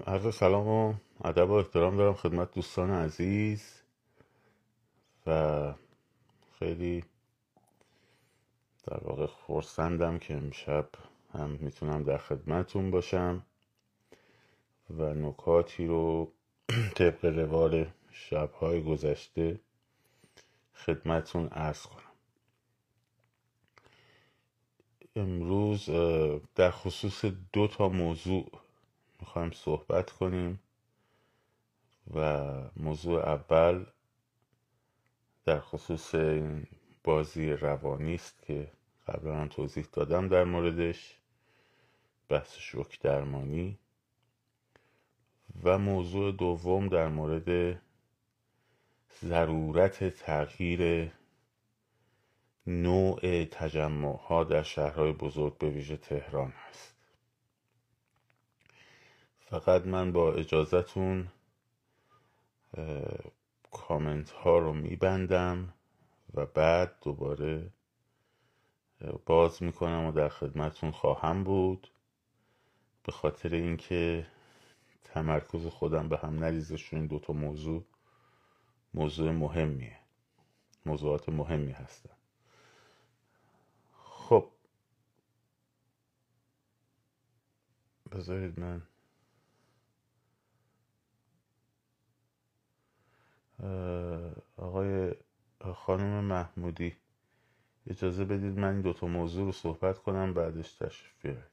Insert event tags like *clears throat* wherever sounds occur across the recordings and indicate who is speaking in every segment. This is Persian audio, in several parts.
Speaker 1: عرض سلام و ادب و احترام دارم خدمت دوستان عزیز و خیلی در واقع خورسندم که امشب هم می‌تونم در خدمتون باشم و نکاتی رو *clears throat* طبق روال شبهای گذشته خدمتون ارز کنم. امروز در خصوص دو تا موضوع می‌خوایم صحبت کنیم و موضوع اول در خصوص این بازی روانی است که قبلا هم توضیح دادم در موردش بحث شوک درمانی و موضوع دوم در مورد ضرورت تغییر نوع تجمع ها در شهرهای بزرگ به ویژه تهران هست. فقط من با اجازهتون کامنت ها رو میبندم و بعد دوباره باز می‌کنم و در خدمتون خواهم بود. به خاطر اینکه تمرکز خودم به هم نریزه چون این دوتا موضوع موضوع مهمیه. موضوعات مهمی هستن. خب. بذارید من آقای خانم محمودی اجازه بدید من این دوتا موضوع رو صحبت کنم بعدش تشریف بیارید.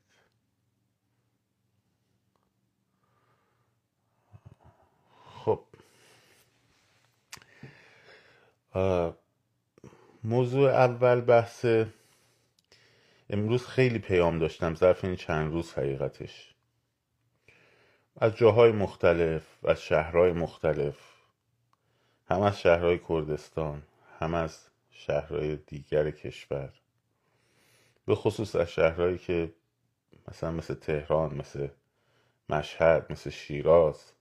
Speaker 1: خب. موضوع اول بحث امروز خیلی پیام داشتم ظرف این چند روز حقیقتش. از جاهای مختلف از شهرهای مختلف هم از شهرهای کردستان هم از شهرهای دیگر کشور. به خصوص از شهرهایی که مثلا مثل تهران مثل مشهد مثل شیراز.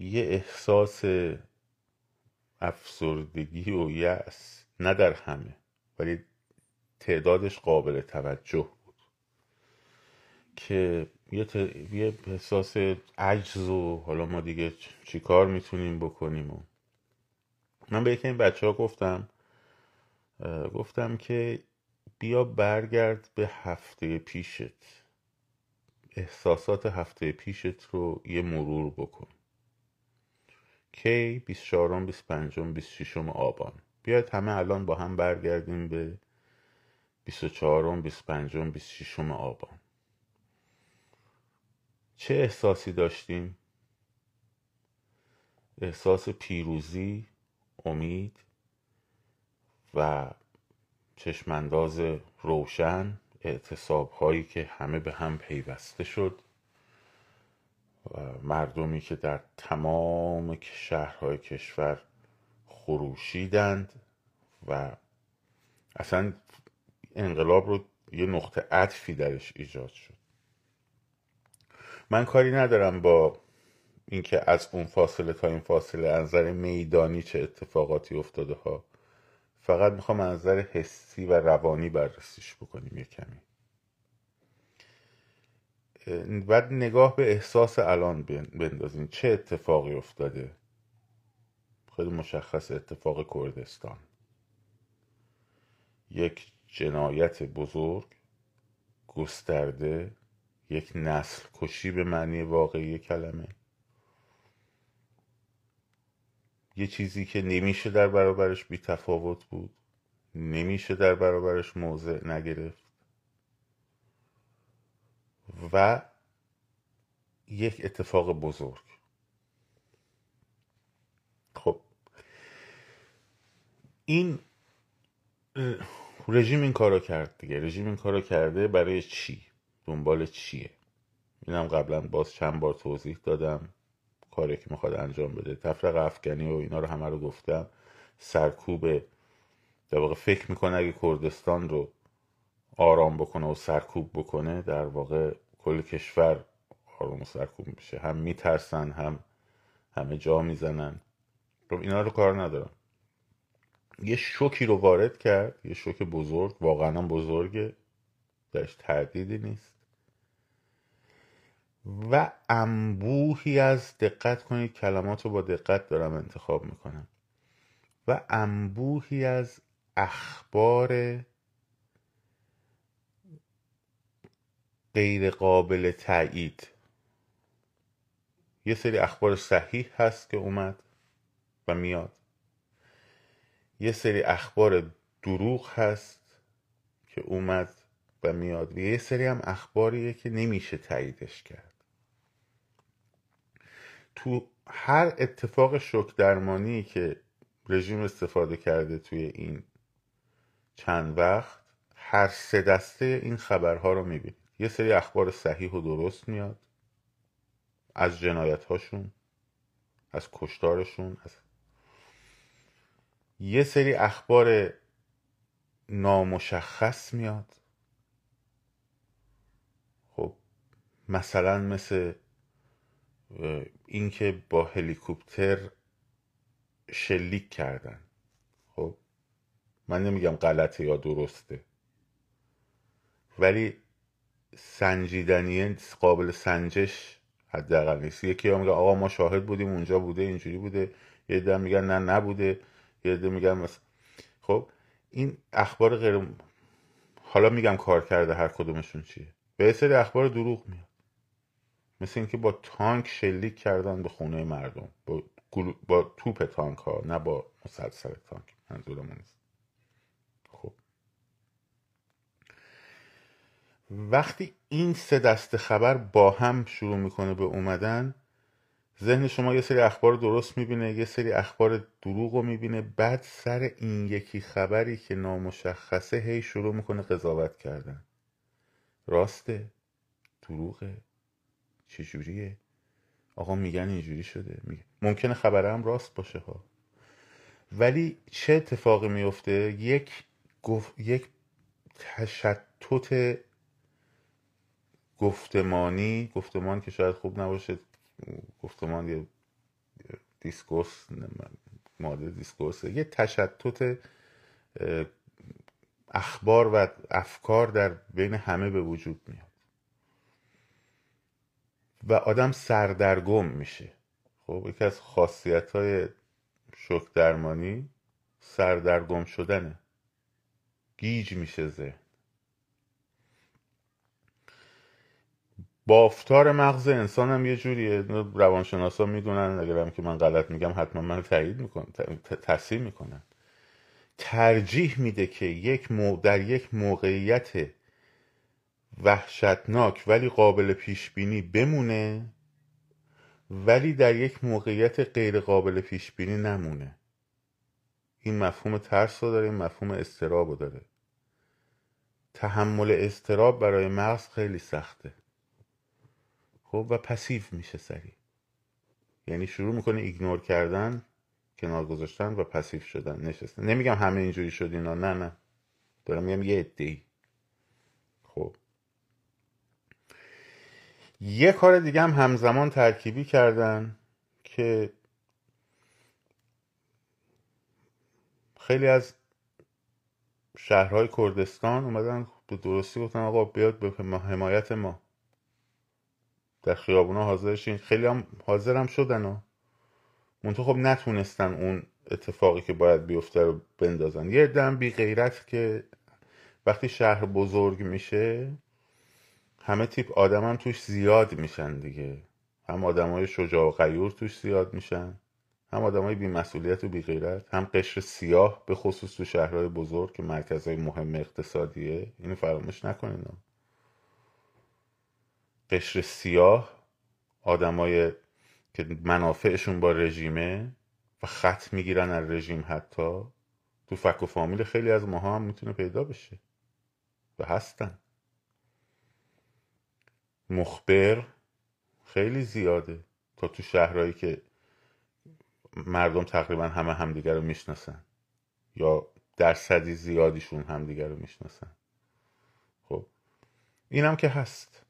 Speaker 1: یه احساس افسردگی و یأس نه در همه ولی تعدادش قابل توجه بود. که یه, یه احساس عجز و حالا ما دیگه چی کار می‌تونیم بکنیم و من به یکی این بچه ها گفتم گفتم که بیا برگرد به هفته پیشت. احساسات هفته پیشت رو یه مرور بکن. کی 24 25 26 آبان. بیاید همه الان با هم برگردیم به 24 25 26 آبان. چه احساسی داشتیم احساس پیروزی امید و چشمانداز روشن اعتصاب هایی که همه به هم پیوسته شد مردمی که در تمام شهرهای کشور خروشیدند و اصلا انقلاب رو یه نقطه عطفی درش ایجاد شد. من کاری ندارم با اینکه از اون فاصله تا این فاصله از نظر میدانی چه اتفاقاتی افتاده ها. فقط می‌خوام از نظر حسی و روانی بررسیش بکنیم یه کمی. بعد نگاه به احساس الان بندازین. چه اتفاقی افتاده؟ خیلی مشخص اتفاق کردستان. یک جنایت بزرگ گسترده یک نسل کشی به معنی واقعی کلمه. یه چیزی که نمیشه در برابرش بی تفاوت بود. نمیشه در برابرش موضع نگرفت. و یک اتفاق بزرگ. خب این رژیم این کارو کرد دیگه. رژیم این کارو کرده برای چی؟ دنبال چیه؟ اینم قبلا باز چند بار توضیح دادم کاری که می‌خواد انجام بده. تفرق افغانی و اینا رو همه رو گفتم. سرکوب در واقع فکر می‌کنه اگه کردستان رو آرام بکنه و سرکوب بکنه در واقع کل کشور آرام و سرکوب میشه. هم میترسن هم همه جا می‌زنن. خب اینا رو کار ندارم. یه شوکی رو وارد کرد. یه شوک بزرگ واقعا بزرگه. درش تردیدی نیست. و انبوهی از دقت کنید کلمات رو با دقت دارم انتخاب می‌کنم. و انبوهی از اخبار غیر قابل تایید یه سری اخبار صحیح هست که اومد و میاد. یه سری اخبار دروغ هست که اومد و میاد. و یه سری هم اخباریه که نمیشه تاییدش کرد. تو هر اتفاق شک درمانی که رژیم استفاده کرده توی این چند وقت هر سه دسته این خبرها رو می‌بینید یه سری اخبار صحیح و درست میاد. از جنایت هاشون از کشتارشون از یه سری اخبار نامشخص میاد. خب مثلا مثل اینکه با هلیکوپتر شلیک کردن. خب؟ من نمیگم غلطه یا درسته. ولی سنجیدنی قابل سنجش حداقل نیست. یکی میگه آقا ما شاهد بودیم اونجا بوده اینجوری بوده. یه عده میگن نه نبوده. یه عده میگن مثلا خب؟ این اخبار غیر حالا میگم کار کرده هر کدومشون چیه. به سری اخبار دروغ میاد. مثل اینکه با تانک شلیک کردن به خونه مردم. با, با توپ تانک ها نه با مسلسل تانک. منظورم نیست. خب. وقتی این سه دست خبر با هم شروع می‌کنه به اومدن ذهن شما یه سری اخبار درست می‌بینه یه سری اخبار دروغ رو می‌بینه. بعد سر این یکی خبری که نامشخصه هی شروع می‌کنه قضاوت کردن. راسته؟ دروغه؟ چجوریه آقا میگن اینجوری شده. میگه. ممکنه خبره هم راست باشه ها. ولی چه اتفاقی میفته؟ یک گف... یک تشتت گفتمانی گفتمان که شاید خوب نباشه. گفتمان یه دیسکورس ماده دیسکورسه. یه تشتت اخبار و افکار در بین همه به وجود میاد. و آدم سردرگم میشه. خب یکی از خاصیت های شک درمانی سردرگم شدنه. گیج میشه ذهن. بافتار مغز انسان هم یه جوریه. روانشناسا می‌دونن اگرم که من غلط میگم حتما من تایید می‌کنن تصحیح می‌کنن. ترجیح میده که یک مو... در یک موقعیت وحشتناک ولی قابل پیش بینی بمونه ولی در یک موقعیت غیر قابل پیش بینی نمونه. این مفهوم ترس رو داره این مفهوم اضطراب رو داره. تحمل اضطراب برای مغز خیلی سخته. خب و passive میشه سریع. یعنی شروع می‌کنه ignore کردن کنار گذاشتن و passive شدن نشستن. نمیگم همه اینجوری شد اینا نه نه. دارم میگم یه عده خب. یه کار دیگه هم همزمان ترکیبی کردن که خیلی از شهرهای کردستان اومدن به درستی گفتن آقا بیاد به حمایت ما. در خیابونا حاضرشین خیلی هم حاضر هم شدن و منطقه خب نتونستن اون اتفاقی که باید بیفته رو بندازن. یه دم بی غیرت که وقتی شهر بزرگ میشه همه تیپ آدم هم توش زیاد میشن دیگه. هم آدم های شجاع و غیور توش زیاد میشن. هم آدم های بیمسئولیت و بیغیرت. هم قشر سیاه به خصوص تو شهرهای بزرگ که مرکزهای مهم اقتصادیه. اینو فراموش نکنین. قشر سیاه آدمای که منافعشون با رژیمه و خط می‌گیرن از رژیم حتی. تو فک و فامیل خیلی از ماها هم می‌تونه پیدا بشه. و هستن. مخبر خیلی زیاده تا تو شهرهایی که مردم تقریبا همه همدیگر رو می‌شناسن یا درصدی زیادیشون همدیگر رو می‌شناسن. خب اینم که هست.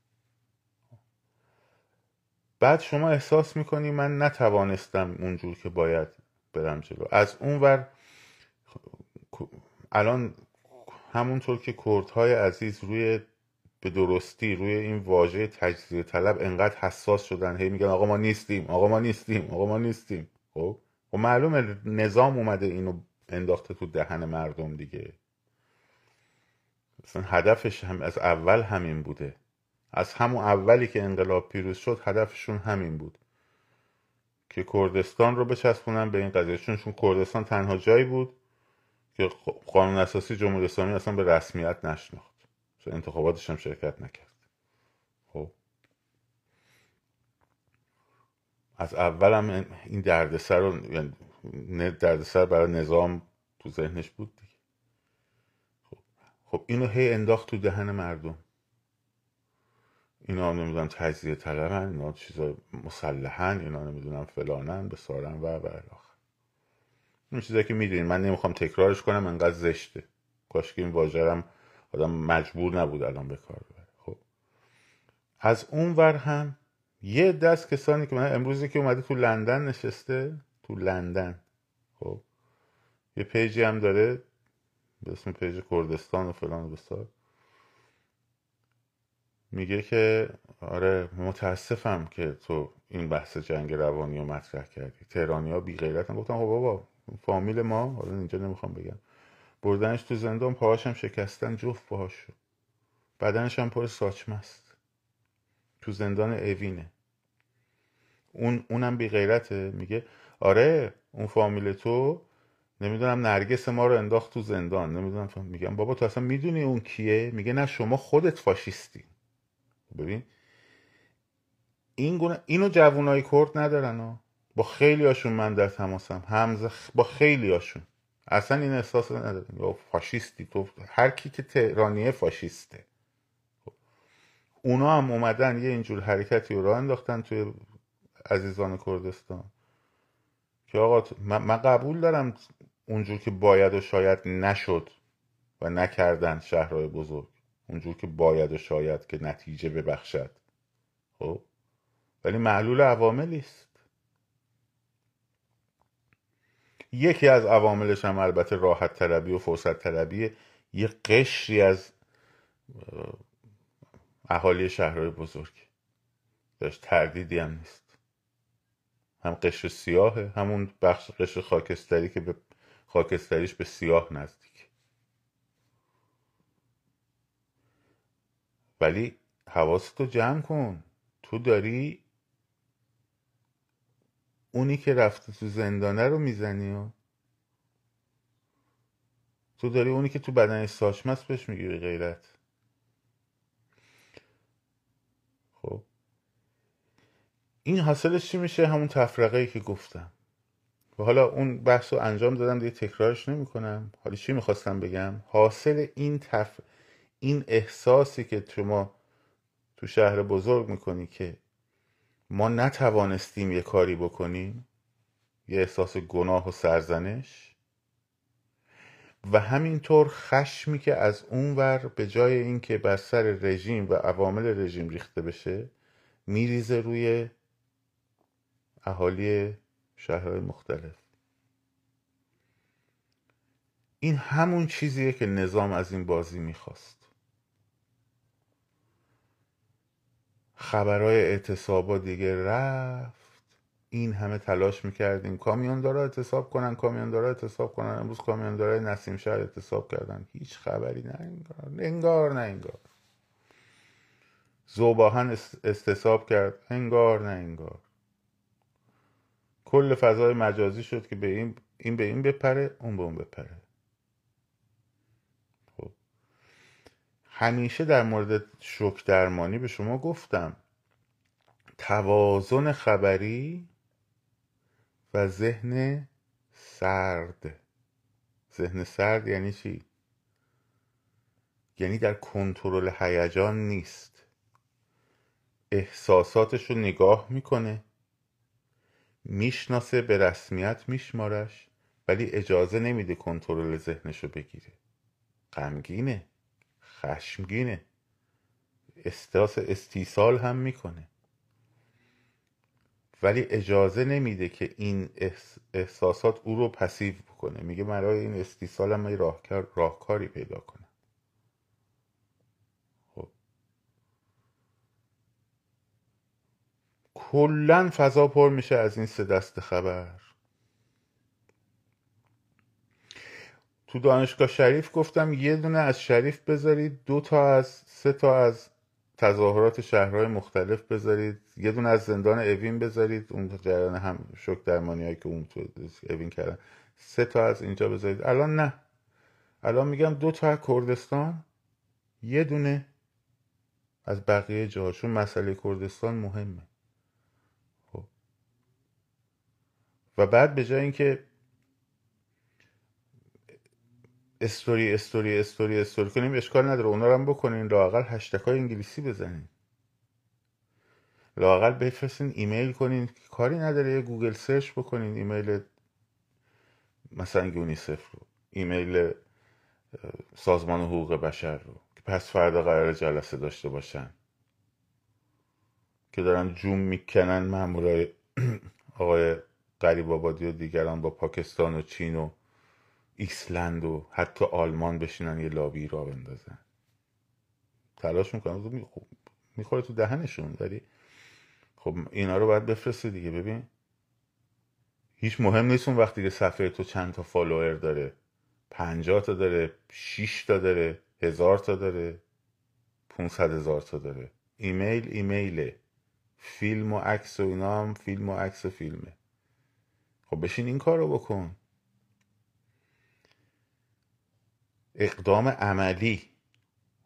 Speaker 1: بعد شما احساس می‌کنی من نتوانستم اونجور که باید برم جلو. از اونور الان همونطور که کردهای عزیز روی به درستی روی این واژه تجزیه طلب انقدر حساس شدن. هی میگن آقا ما نیستیم آقا ما نیستیم آقا ما نیستیم. خب؟ و معلومه نظام اومده اینو انداخته تو دهن مردم دیگه. مثلا هدفش هم از اول همین بوده. از همون اولی که انقلاب پیروز شد هدفشون همین بود. که کردستان رو بچسبونن به این قضیه. چون کردستان تنها جایی بود که قانون اساسی جمهوری اسلامی اصلا به رسمیت نشناخت. چون انتخاباتش هم شرکت نکرد. خب. از اول هم این دردسر رو یعنی دردسر برای نظام تو ذهنش بود دیگه. خب, خب اینو هی انداخت تو دهن مردم. اینا نمی‌دونم تجزیه طلبن اینا چیزا مسلحن اینا نمی‌دونم فلانن بیسارن و و این چیزایی که می‌دونین. من نمی‌خوام تکرارش کنم انقدر زشته. کاش که این واژه رم آدم مجبور نبود الان به کار ببره. خب. از اون ور هم یه دسته کسانی که من امروزی که اومده تو لندن نشسته تو لندن. خب. یه page ی هم داره به اسم page کردستان و فلان و بیسار. میگه که آره متاسفم که تو این بحث جنگ روانی رو مطرح کردی. تهرانی ها بی غیرت گفتم خب بابا فامیل ما حالا اینجا نمی‌خوام بگم. بردنش تو زندان پاهاشم شکستن جفت پاهاشو بدنش هم پر ساچمه است. تو زندان اوینه. اون اونم بی غیرته. میگه آره اون فامیل تو نمی‌دونم نرگس ما رو انداخت تو زندان. نمی‌دونم میگم بابا تو اصلا می‌دونی اون کیه؟ میگه نه شما خودت فاشیستی. ببین این گونه اینو جوانای کرد ندارن ها. با خیلی هاشون من در تماسم. همز با خیلی هاشون اصلا این احساس ندارن یا فاشیستی. تو هر کی که تهرانیه فاشیسته. اونا هم اومدن یه اینجور حرکتی رو راه انداختن توی عزیزان کردستان. که آقا من قبول دارم اونجور که باید و شاید نشد و نکردن شهرهای بزرگ. اونجور که باید و شاید که نتیجه ببخشد. خب؟ ولی معلول عواملی است. یکی از عواملش هم البته راحت طلبی و فرصت طلبی یه قشری از اهالی شهرهای بزرگ. داشت تردیدی هم نیست. هم قشر سیاهه همون بخش قشر خاکستری که به خاکستریش به سیاه نزدیک. ولی حواستو جمع کن. تو داری اونی که رفته تو زندانه رو می‌زنی و تو داری اونی که تو بدن ساشمست بهش می‌گیری غیرت. خب. این حاصلش چی میشه؟ همون تفرقه ای که گفتم. و حالا اون بحث رو انجام دادم دیگه تکرارش نمی‌کنم. حالا چی می‌خواستم بگم؟ حاصل این تف... این احساسی که شما تو شهر بزرگ می‌کنی که ما نتوانستیم یه کاری بکنیم یه احساس گناه و سرزنش. و همینطور خشمی که از اون ور به جای اینکه بر سر رژیم و عوامل رژیم ریخته بشه میریزه روی اهالی شهرهای مختلف. این همون چیزیه که نظام از این بازی می‌خواست. خبرهای اعتصابا دیگه رفت. این همه تلاش می‌کردیم. کامیوندارا اعتصاب کنن کامیوندارا اعتصاب کنن. امروز کامیوندارای نسیم شهر اعتصاب کردن. هیچ خبری نه انگار انگار نه انگار. زوباهن استصاب کرد. انگار نه انگار. کل فضای مجازی شد که به این, این به این بپره اون به اون بپره. همیشه در مورد شک درمانی به شما گفتم. توازن خبری و ذهن سرد. ذهن سرد یعنی چی؟ یعنی در کنترل هیجان نیست. احساساتش رو نگاه می‌کنه. می‌شناسه به رسمیت میشمارش ولی اجازه نمیده کنترل ذهنش رو بگیره. غمگینه. خشمگینه. استاس استیصال هم می‌کنه. ولی اجازه نمیده که این احساسات او رو پسیو بکنه. میگه برای این استیصال هم راهکار راهکاری پیدا کنه خب. کلا فضا پر میشه از این سه دست خبر. تو دانشگاه شریف گفتم یه دونه از شریف بذارید دو تا از سه تا از تظاهرات شهرهای مختلف بذارید یه دونه از زندان اوین بذارید اون جریان هم شک درمانی که اون تو اوین کردن. سه تا از اینجا بذارید. الان نه. الان میگم دو تا کردستان یه دونه از بقیه جاهاشون مسئله کردستان مهمه. خب. و بعد به جای اینکه story story story story کنیم اشکال نداره. اونا رو هم بکنین لاقل هشتگ های انگلیسی بزنین. لاقل بفرستین ایمیل کنین. کاری نداره. یه گوگل search بکنین. ایمیل مثلا یونیسف رو. ایمیل سازمان حقوق بشر رو. که پس فردا قرار جلسه داشته باشن. که دارن جوم می‌کنن مامورای *clears throat* آقای قریب آبادی و دیگران با پاکستان و چین و ایسلند و حتی آلمان بشینن یه لابی را بندازن. تلاش می‌کنن. خب می‌خوره تو دهنشون داری خب اینا رو باید بفرسته دیگه. ببین هیچ مهم نیست اون وقتی که صفحه تو چند تا فالوور داره. پنجاه تا داره شیش تا داره هزار تا داره پونصد هزار تا داره. ایمیل ایمیله. فیلم و عکس و اینا هم فیلم و عکس و فیلمه. خب بشین این کار رو بکن. اقدام عملی.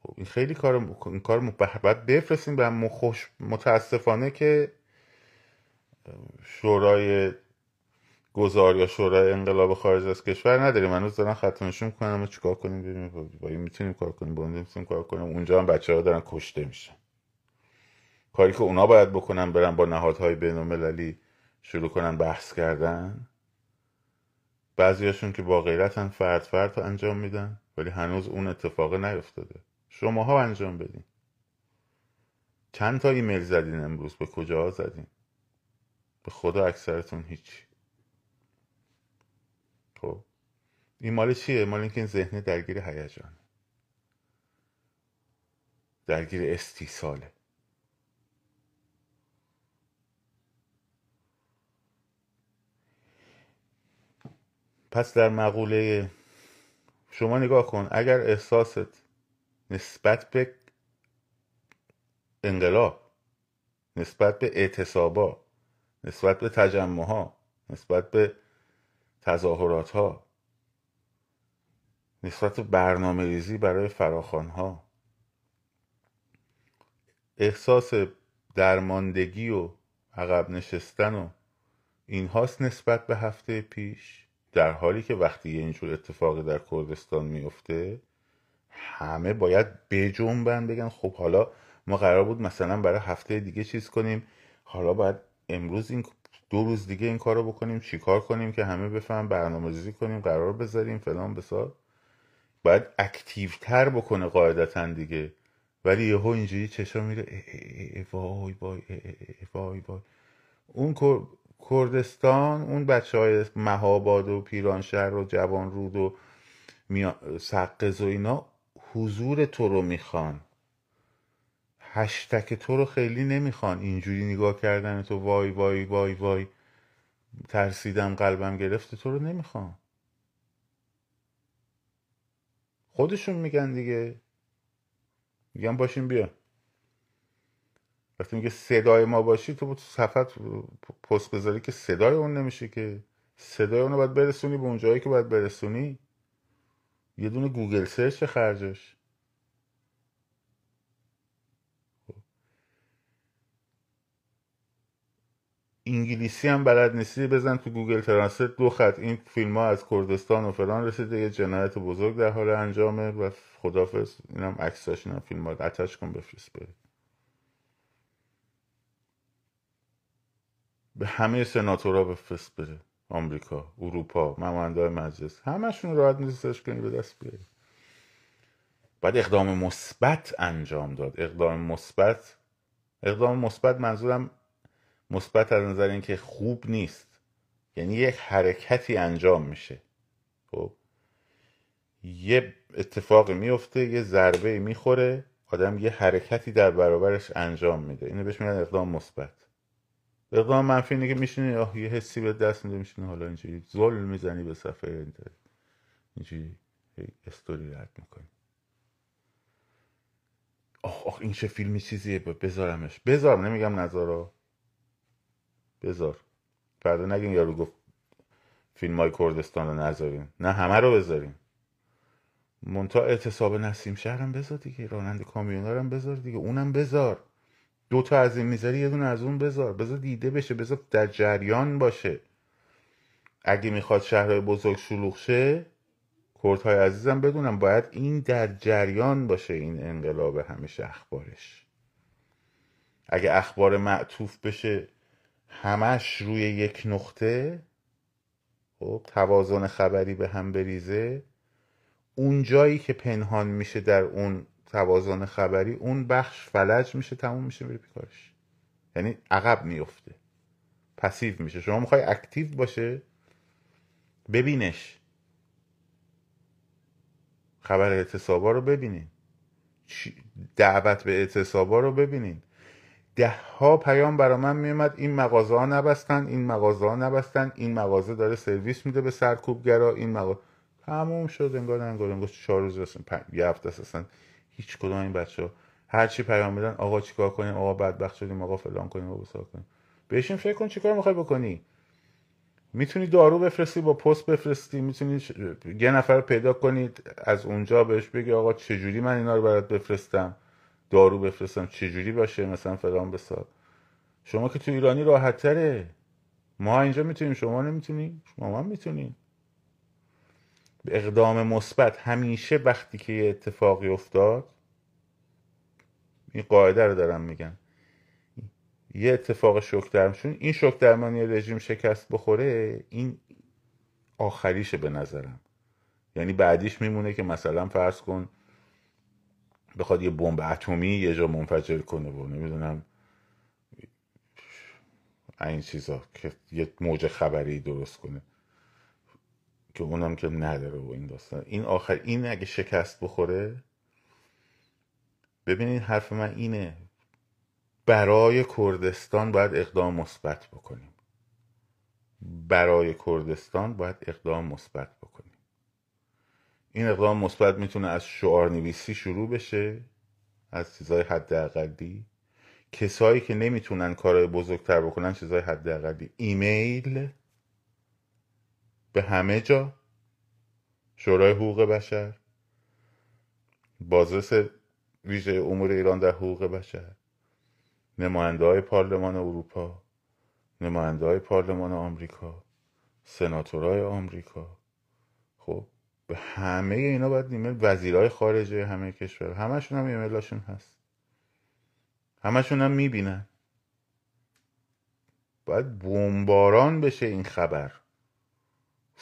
Speaker 1: خب این خیلی کار این کار باید بفرستیم به مخوش متاسفانه که شورای گذار یا شورای انقلاب خارج از کشور نداریم. هنوز دارن ختمشون کنن اما چیکار کنیم؟ ببینیم. با این می‌تونیم کار کنیم. با می‌تونیم کار کنیم. اونجا هم بچه ها دارن کشته میشن. کاری که اونا باید بکنن برن با نهادهای بین شروع کنن بحث کردن. بعضیاشون که با غیرتن فرد فرد انجام میدن. ولی هنوز اون اتفاق نیفتاده. شماها انجام بدین. چند تا ایمیل زدین امروز؟ به کجا زدین؟ به خدا اکثرتون هیچی خب. این مال چیه؟ مال اینکه این ذهن درگیر هیجان درگیر استیصاله پس در مقوله شما نگاه کن اگر احساست نسبت به انقلاب نسبت به اعتصابا نسبت به تجمع ها نسبت به تظاهرات ها نسبت به برنامه ریزی برای فراخان ها احساس درماندگی و عقب نشستن و این هاست نسبت به هفته پیش؟ در حالی که وقتی یه اینجور اتفاقی در کردستان میفته همه باید بجنبن بگن خب حالا ما قرار بود مثلا برای هفته دیگه چیز کنیم حالا باید امروز این دو روز دیگه این کار رو بکنیم چیکار کنیم که همه بفهم برنامه ریزی کنیم قرار بذاریم فلان بسار. باید اکتیوتر بکنه قاعدتا دیگه. ولی یهو اینجوری چشا میره وای وای وای وای. اون کردستان اون بچه های مهاباد و پیرانشهر و جوان رود و سقز و اینا حضور تو رو می‌خوان. هشتک تو رو خیلی نمی‌خوان. اینجوری نگاه کردن تو وای وای وای وای. ترسیدم قلبم گرفته. تو رو نمی‌خوان. خودشون میگن دیگه. میگن باشیم بیا. وقتی میگه صدای ما باشی تو صفت پست بذاری که صدای اون نمیشه که. صدای اون رو باید برسونی به اون جایی که باید برسونی. یه دونه گوگل search خرجش. انگلیسی هم بلد نیستی بزن تو گوگل translate دو خط. این فیلم ها از کردستان و فلان رسیده یه جنایت بزرگ در حال انجامه و خدافظ اینم عکساش اینم فیلم ها attach کن بفرست بره. به همه سناتورا بفرست بره آمریکا اروپا ممنده مجلس. همشون راحت نیستش کنی به دست بیاری. باید اقدام مثبت انجام داد. اقدام مثبت اقدام مثبت منظورم مثبت از نظر اینکه خوب نیست. یعنی یک حرکتی انجام میشه. خب؟ یه اتفاقی میفته یه ضربه می‌خوره آدم یه حرکتی در برابرش انجام میده. اینو بهش میگن اقدام مثبت. اقدام منفی اینه که میشینی آه یه حسی به دست میده میشینی حالا اینجوری. زل می‌زنی به صفحه اینترنت. اینجوری استوری رد می‌کنی. آخ آخ این چه فیلمی چیزیه؟ بذارمش. بذار نمیگم نذارا بذار. فردا نگین یارو گفت فیلم های کردستان رو نذاریم نه همه رو بذاریم منتها اعتصاب نسیم شهرم بذار دیگه. راننده کامیونارم بذار دیگه. اونم بذار. دو تا از این می‌ذاری یه دونه از اون بذار. بذار دیده بشه بذار در جریان باشه. اگه می‌خواد شهرهای بزرگ شلوغ شه کردهای عزیزم بدونم باید این در جریان باشه این انقلاب همیشه اخبارش. اگه اخبار معطوف بشه همش روی یک نقطه خب توازن خبری به هم بریزه. اون جایی که پنهان میشه در اون توازن خبری اون بخش فلج میشه تموم میشه میره پی کارش. یعنی عقب میفته. passive میشه. شما می‌خوای active باشه ببینش. خبر اعتصابا رو ببینین. دعوت به اعتصابا رو ببینین. ده ها پیام برا من میومد این مغازه ها نبستن این مغازه ها نبستن این مغازه داره سرویس میده به سرکوبگرا این مغازه. تموم شد انگار انگار انگار چهار روز هستن یه هفته هستن هیچ کدوم این بچه ها هر چی پیام بدن آقا چیکار کنیم؟ آقا بدبخت شدیم آقا فلان کنیم آقا بسار کنیم. بهشون فکر کن چیکار می‌خوای بکنی. می‌تونی دارو بفرستی با پست بفرستی می‌تونی یه نفر پیدا کنید از اونجا بهش بگی آقا چجوری من اینا رو برات بفرستم؟ دارو بفرستم چجوری باشه؟ مثلا فلان بسار. شما که تو ایرانی راحت تره ما اینجا می‌تونیم شما نمی‌تونی شما هم می‌تونیم اقدام مثبت همیشه وقتی که یه اتفاقی افتاد این قاعده رو دارم میگم. یه اتفاق شوک درمشون این شوک درمانی رژیم شکست بخوره این آخریشه به نظرم. یعنی بعدیش میمونه که مثلا فرض کن بخواد یه بمب اتمی یه جا منفجر کنه و نمی‌دونم این چیزا که یه موج خبری درست کنه. که اونم که نداره و این داستان. این آخر این اگه شکست بخوره ببینید حرف من اینه. برای کردستان باید اقدام مثبت بکنیم. برای کردستان باید اقدام مثبت بکنیم. این اقدام مثبت می‌تونه از شعار نویسی شروع بشه از چیزای حداقلی. کسایی که نمی‌تونن کارهای بزرگتر بکنن چیزای حداقلی. ایمیل به همه جا. شورای حقوق بشر. بازرس ویژه امور ایران در حقوق بشر. نماینده های پارلمان اروپا. نماینده های پارلمان آمریکا. سناتورای آمریکا. خب به همه اینا باید ایمیل وزیرهای خارجه همه کشور. همشون هم ایمیلاشون هست. همشون هم می‌بینن. باید بمباران بشه این خبر.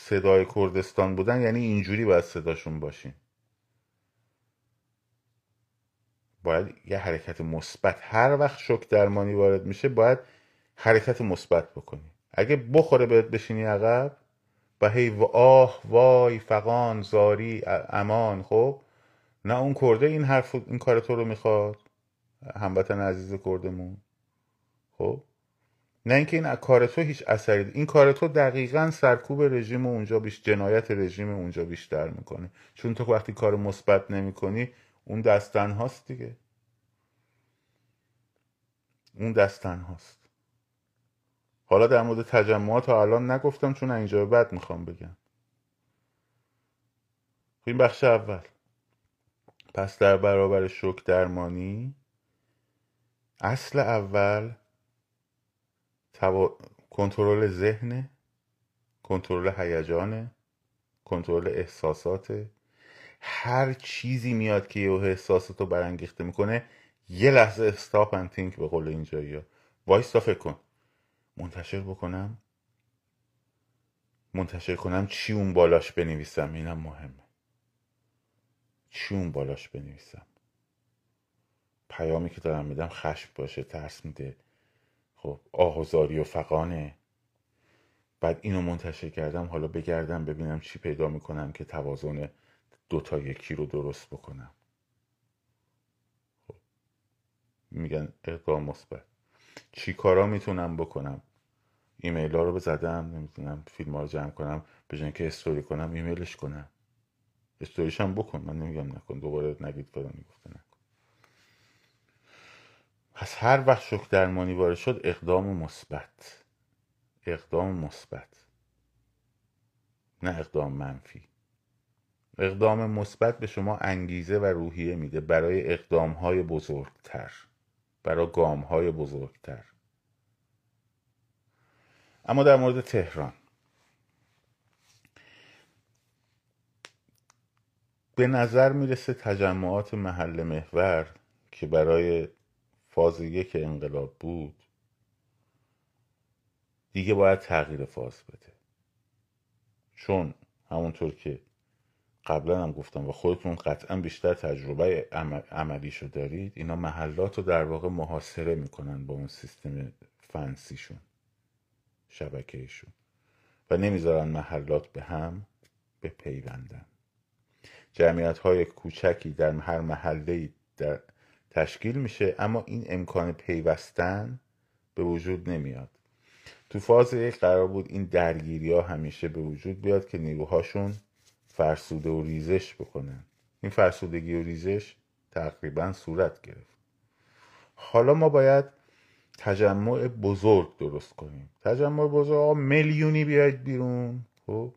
Speaker 1: صدای کردستان بودن یعنی اینجوری باید صداشون باشین باید یه حرکت مثبت هر وقت شک درمانی وارد میشه باید حرکت مثبت بکنی. اگه بخوره بهت بشینی عقب و هی و آه وای فقان زاری امان خب؟ نه اون کرده این حرف این کار تو رو می‌خواد هموطن عزیز کردمون خب؟ نه اینکه این کار تو هیچ اثری این کار تو دقیقا سرکوب رژیم اونجا بیش جنایت رژیم اونجا بیشتر می‌کنه. چون تو وقتی کار مثبت نمی‌کنی اون دستن هاست دیگه. اون دستن هاست. حالا در مورد تجمعات تا الان نگفتم چون اینجا بعد می‌خوام بگم. این بخش اول. پس در برابر شک درمانی اصل اول کنترل ذهن کنترل هیجان کنترل احساسات. هر چیزی میاد که یه احساساتو برانگیخته می‌کنه یه لحظه استاپ اند تینک به قول اینجایی ها وایستا فکر کن. منتشر بکنم؟ منتشر کنم چی اون بالاش بنویسم؟ اینم مهمه. چی اون بالاش بنویسم؟ پیامی که دارم میدم خشم باشه ترس میده. خب آهوزاری و فقانه بعد اینو منتشر کردم حالا بگردم ببینم چی پیدا می‌کنم که توازن دوتا یکی رو درست بکنم. خب. میگن اقدام مثبت. چی کارا می‌تونم بکنم؟ ایمیل ها رو بزدم نمی‌تونم فیلم ها رو جمع کنم به که استوری کنم ایمیلش کنم. استوریش هم بکن من نمیگم نکن دوباره نگید گفته نکن پس هر وقت شک درمانی وارد شد اقدام مثبت. اقدام مثبت. نه اقدام منفی. اقدام مثبت به شما انگیزه و روحیه میده برای اقدام های بزرگتر برای گام های بزرگتر. اما در مورد تهران به نظر می‌رسه تجمعات محل محور که برای فاز یک انقلاب بود دیگه باید تغییر فاز بده. چون همونطور که قبلا هم گفتم و خودتون قطعا بیشتر تجربه عملیشو دارید اینا محلات رو در واقع محاصره می‌کنن با اون سیستم فنسیشون شبکهشون. و نمی‌ذارن محلات به هم بپیوندن. جمعیت های کوچکی در هر محله در تشکیل میشه اما این امکان پیوستن به وجود نمیاد. تو فاز یک قرار بود این درگیری ها همیشه به وجود بیاد که نیروهاشون فرسوده و ریزش بکنن. این فرسودگی و ریزش تقریبا صورت گرفت. حالا ما باید تجمع بزرگ درست کنیم. تجمع بزرگ میلیونی بیاید بیرون. خب؟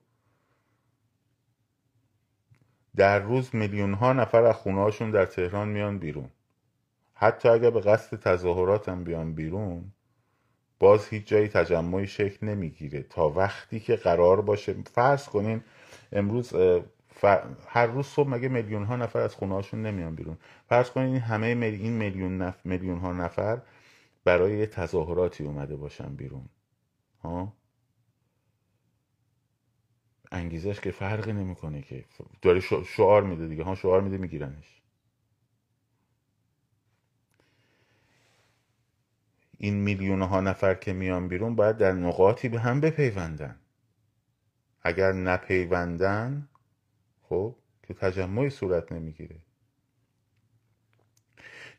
Speaker 1: در روز میلیون ها نفر از خونه هاشون در تهران میان بیرون. حتی اگر به قصد تظاهرات هم بیان بیرون باز هیچ جایی تجمعی شکل نمی‌گیره. تا وقتی که قرار باشه فرض کنین امروز هر روز صبح مگه میلیون ها نفر از خونه هاشون نمیان بیرون؟ فرض کنین همه این میلیون نف... میلیون ها نفر برای یه تظاهراتی اومده باشن بیرون. ها؟ انگیزش که فرقی نمی‌کنه که. داره شعار میده دیگه. ها شعار میده میگیرنش. این میلیون ها نفر که میان بیرون باید در نقاطی به هم بپیوندن. اگر نپیوندن خب که تجمعی صورت نمی‌گیره.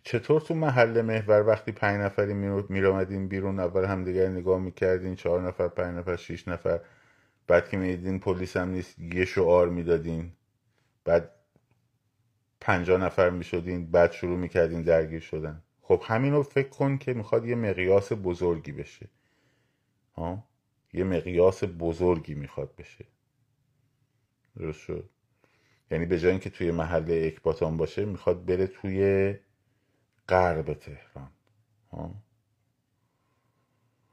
Speaker 1: چطور تو محل محور وقتی پنج نفری میرامدین بیرون اول همدیگر نگاه می‌کردین چهار نفر پنج نفر شیش نفر بعد که می‌دیدین پلیس هم نیست یه شعار می‌دادین بعد پنجا نفر می‌شدین بعد شروع می‌کردین درگیر شدن. خب همین رو فکر کن که می‌خواد یه مقیاس بزرگی بشه. ها؟ یه مقیاس بزرگی می‌خواد بشه. درست شد. یعنی به جای اینکه توی محله اکباتان باشه می‌خواد بره توی غرب تهران. ها؟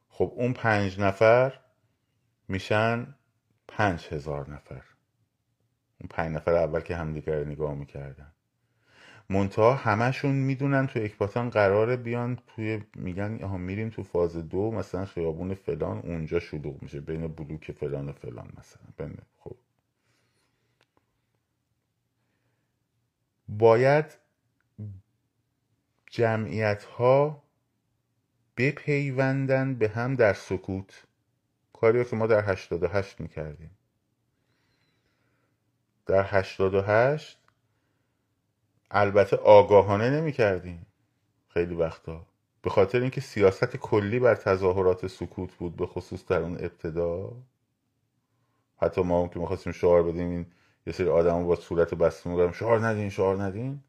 Speaker 1: خب اون پنج نفر میشن پنج هزار نفر. اون پنج نفر اول که همدیگر نگاه می‌کردن. منتها همشون می‌دونن تو اکباتان قراره بیان توی میگن آها میریم تو فاز دو مثلا خیابون فلان اونجا شلوغ میشه بین بلوک فلان و فلان مثلا. بین خب. باید جمعیت ها بپیوندن به هم در سکوت. کاری که ما در 88 می‌کردیم. در 88 البته آگاهانه نمی‌کردیم خیلی وقتا. به خاطر اینکه سیاست کلی بر تظاهرات سکوت بود به خصوص در اون ابتدا. حتی ما هم که می‌خواستیم شعار بدیم این یه سری آدم با صورت بسته میگم شعار ندین شعار ندین.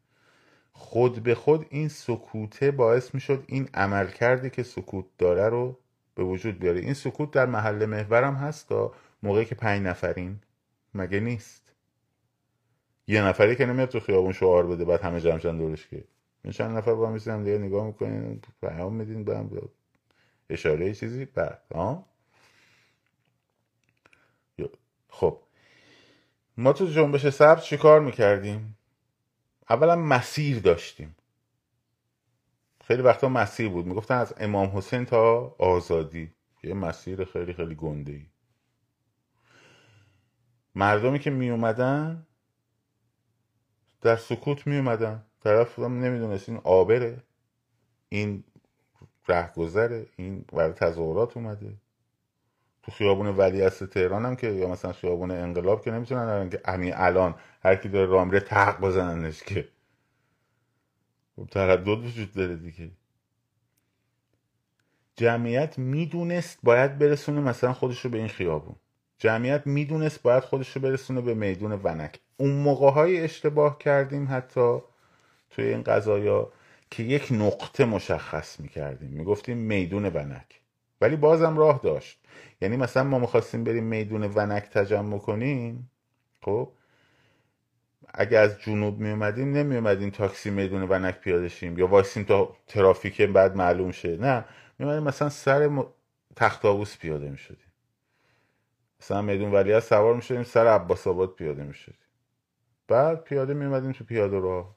Speaker 1: خود به خود این سکوته باعث می‌شد این عمل کرده که سکوت داره رو به وجود بیاره. این سکوت در محل محورم هست تا موقعی که پنج نفرین مگه نیست؟ یه نفری که نمیاد تو خیابون شعار بده بعد همه جمع دورش که این چند نفر با هم دیگه نگاه می‌کنین پیام میدین به هم اشاره چیزی بعد ها خب. ما تو جنبش سبز چیکار می‌کردیم؟ اولا مسیر داشتیم. خیلی وقتا مسیر بود. می‌گفتن از امام حسین تا آزادی. یه مسیر خیلی خیلی گنده ای مردمی که می اومدن در سکوت می اومدن طرف نمی‌دونست این آبره. این رهگذره. این برای تظاهرات اومده. تو خیابون ولی تهران هم که یا مثلا خیابون انقلاب که نمی‌تونن که همین الان هر کی داره رامره تق بزننش که. خب تردد وجود داره دیگه. جمعیت می‌دونست باید برسونه مثلا خودش رو به این خیابون. جمعیت می‌دونست باید خودش رو برسونه به میدون ونک. اون موقع های اشتباه کردیم حتی توی این قضایا که یک نقطه مشخص می‌کردیم. می‌گفتیم میدون ونک. ولی بازم راه داشت. یعنی مثلا ما می‌خواستیم بریم میدون ونک تجمع کنیم خب اگه از جنوب می اومدیم نمی اومدیم تاکسی میدون ونک پیاده شیم یا وایسیم تا ترافیک بعد معلوم شه. نه می مثلا سر م... تخت پیاده می شدیم مثلا میدون ولی سوار می شدیم سر عباس آباد پیاده می شدیم بعد پیاده می اومدیم تو پیاده راه.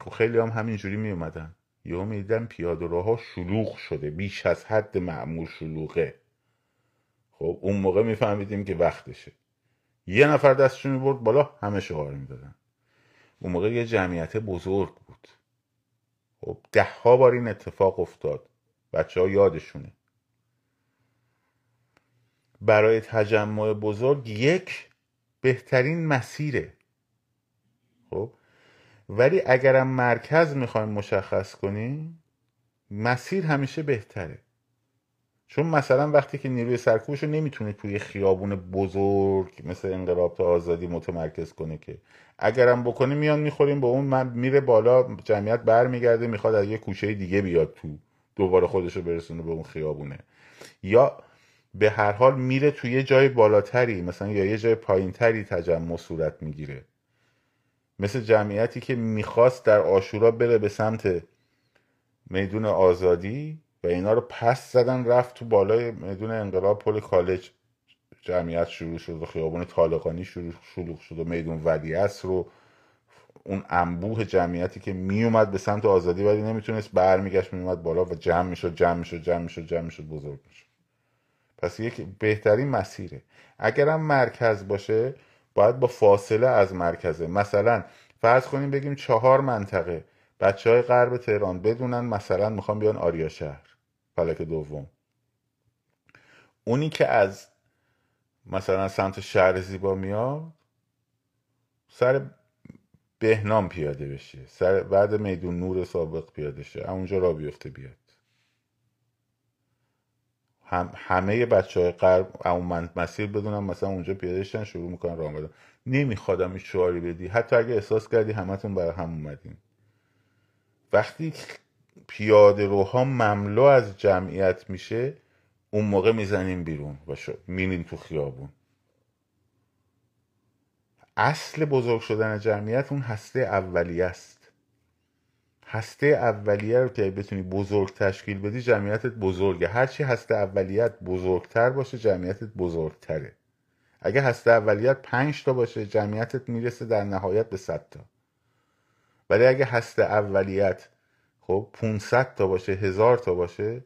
Speaker 1: خب خیلی هم همینجوری می اومدن یهو می‌دیدم پیاده راه ها شلوغ شده بیش از حد معمول شلوغه. خب اون موقع میفهمیدیم که وقتشه. یه نفر دستشون برد بالا همه شعار می‌دادن. اون موقع یه جمعیت بزرگ بود. خب ده ها بار این اتفاق افتاد. بچه ها یادشونه. برای تجمع بزرگ یک بهترین مسیره. خب؟ ولی اگرم مرکز می‌خوایم مشخص کنیم مسیر همیشه بهتره. چون مثلا وقتی که نیروی سرکوبش رو نمی‌تونه توی خیابون بزرگ مثل انقلاب تا آزادی متمرکز کنه که. اگرم بکنه میان می‌خوریم به اون من میره بالا جمعیت برمیگرده می‌خواد از یه کوچه دیگه بیاد تو دوباره خودش رو برسونه به اون خیابونه. یا به هر حال میره توی یه جای بالاتری مثلا یا یه جای پایینتری تجمع صورت می‌گیره. مثل جمعیتی که می‌خواست در آشورا بره به سمت میدون آزادی و اینا رو پس زدن رفت تو بالای میدون انقلاب پل کالج جمعیت شروع شد و خیابون طالقانی شروع شلوغ شد و میدون ولیعصر رو اون انبوه جمعیتی که میومد به سمت آزادی ولی نمی‌تونست برمیگشت میومد بالا و جمع می‌شد جمع می‌شد جمع می‌شد جمع می‌شد بزرگ می‌شد. پس یک بهترین مسیره. اگرم مرکز باشه باید با فاصله از مرکزه. مثلا فرض کنیم بگیم چهار منطقه. بچه های غرب تهران بدونن مثلا می‌خوام بیان آریا شهر فلک دوم. اونی که از مثلا سمت شهر زیبا میاد سر بهنام پیاده بشه. سر بعد میدون نور سابق پیاده شه. اونجا را بیفته بیاد. هم همه بچه های قرب اون مسیر بدونم مثلا اونجا پیاده شروع می‌کنن راه بدن نمیخوادم این شعاری بدی. حتی اگه احساس کردی همتون برای هم اومدین. وقتی پیاده روها مملو از جمعیت میشه اون موقع می‌زنیم بیرون و میریم تو خیابون. اصل بزرگ شدن جمعیت اون هسته اولیه است. هسته اولیه رو که بتونی بزرگ تشکیل بدی جمعیتت بزرگه. هرچی هسته اولیت بزرگتر باشه جمعیتت بزرگتره. اگه هسته اولیت پنج تا باشه جمعیتت می‌رسه در نهایت به صد تا. ولی اگه هسته اولیت خب 500 تا باشه هزار تا باشه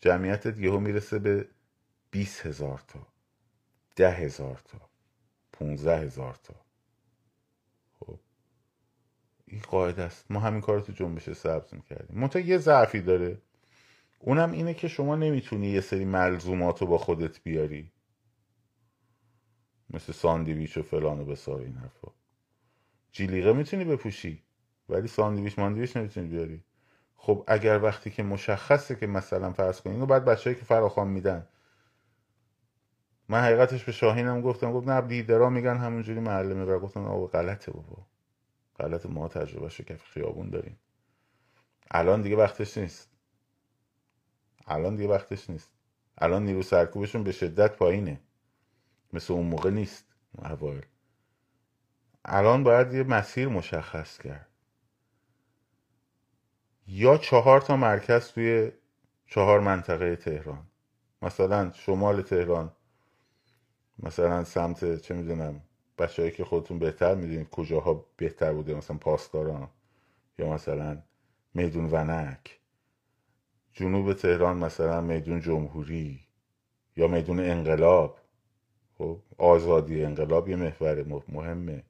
Speaker 1: جمعیتت یهو می‌رسه به 20 هزار تا ده هزار تا 15 هزار تا. این قاعده است. ما همین کار تو جنبش سبز می‌کردیم. منتها یه ضعفی داره. اونم اینه که شما نمی‌تونی یه سری ملزومات رو با خودت بیاری. مثل ساندویچ و فلان و بسار این حرفا. جیلیقه می‌تونی بپوشی ولی ساندویچ ماندویچ نمی‌تونی بیاری. خب اگر وقتی که مشخصه که مثلا فرض کنید اینو بعد بچه‌ای که فراخوان میدن. من حقیقتش به شاهینم گفتم گفت نه دیدرا میگن همونجوری محله می‌بره گفتم آقا غلطه بابا. غلط ما تجربه شو کف خیابون داریم. الان دیگه وقتش نیست. الان دیگه وقتش نیست. الان نیرو سرکوبشون به شدت پایینه. مثل اون موقع نیست. اوایل الان باید یه مسیر مشخص کرد. یا چهار تا مرکز توی چهار منطقه تهران. مثلا شمال تهران. مثلا سمت چه می‌دونم بچههایی که خودتون بهتر می‌دونید کجاها بهتر بوده مثلا پاسداران یا مثلا میدون ونک جنوب تهران مثلا میدون جمهوری یا میدون انقلاب. خب آزادی انقلاب یه محور مهمه.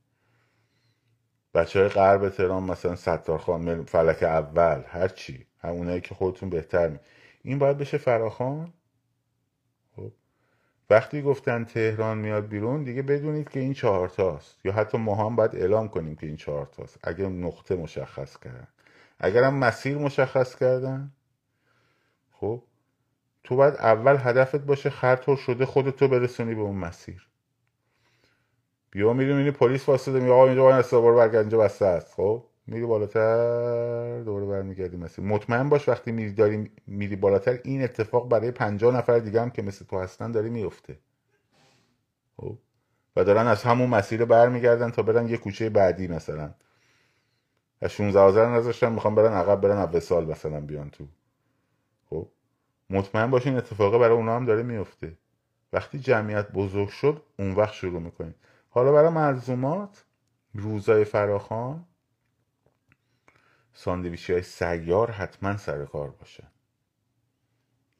Speaker 1: بچه های غرب تهران مثلا ستارخان فلک اول هرچی همونایی که خودتون بهتر می این باید بشه فراخان؟ وقتی گفتن تهران میاد بیرون دیگه بدونید که این چهار تاست. یا حتی ما هم باید اعلام کنیم که این چهار تاست. اگر نقطه مشخص کردن. اگر هم مسیر مشخص کردن خب تو باید اول هدفت باشه خرطور شده خودتو برسونی به اون مسیر. بیا میری میری پلیس واسطه میگه آقا اینجا باید استوار برگرد اینجا بسته است. خب؟ میری بالاتر دوباره برمیگردی مسیر مطمئن باش وقتی میری داری میری بالاتر این اتفاق برای پنجاه نفر دیگه هم که مثل تو هستن داره میفته. خب؟ و دارن از همون مسیر برمیگردن تا برن یه کوچه بعدی مثلا. از 16 آذر نذاشتن می‌خوام برن عقب برن اول سال مثلا بیان تو. خب؟ مطمئن باشین اتفاقه برای اونا هم داره میفته. وقتی جمعیت بزرگ شد اون وقت شروع می‌کنیم. حالا برای ملزومات روزای فراخان ساندویچی های سیار حتما سر کار باشه.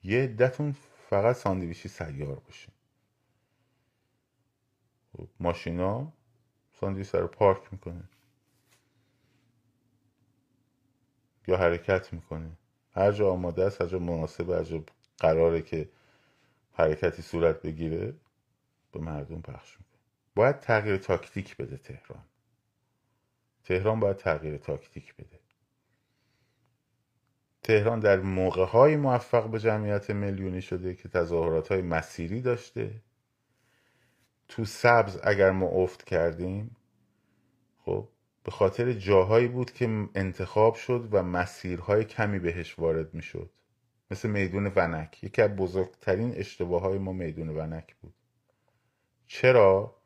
Speaker 1: یه عدتون فقط ساندویچی سیار باشه. خب، ماشینا ساندویچ سر پارک می‌کنه. یا حرکت می‌کنه. هر جا آماده است هر جا مناسب هر جا قراره که حرکتی صورت بگیره به مردم پخش می‌کنه. باید تغییر تاکتیک بده تهران. تهران باید تغییر تاکتیک بده. تهران در موقع های موفق به جمعیت میلیونی شده که تظاهرات های مسیری داشته. تو سبز اگر ما افت کردیم خب به خاطر جاهایی بود که انتخاب شد و مسیرهای کمی بهش وارد می‌شد. مثل میدون ونک. یکی از بزرگترین اشتباه های ما میدون ونک بود. چرا؟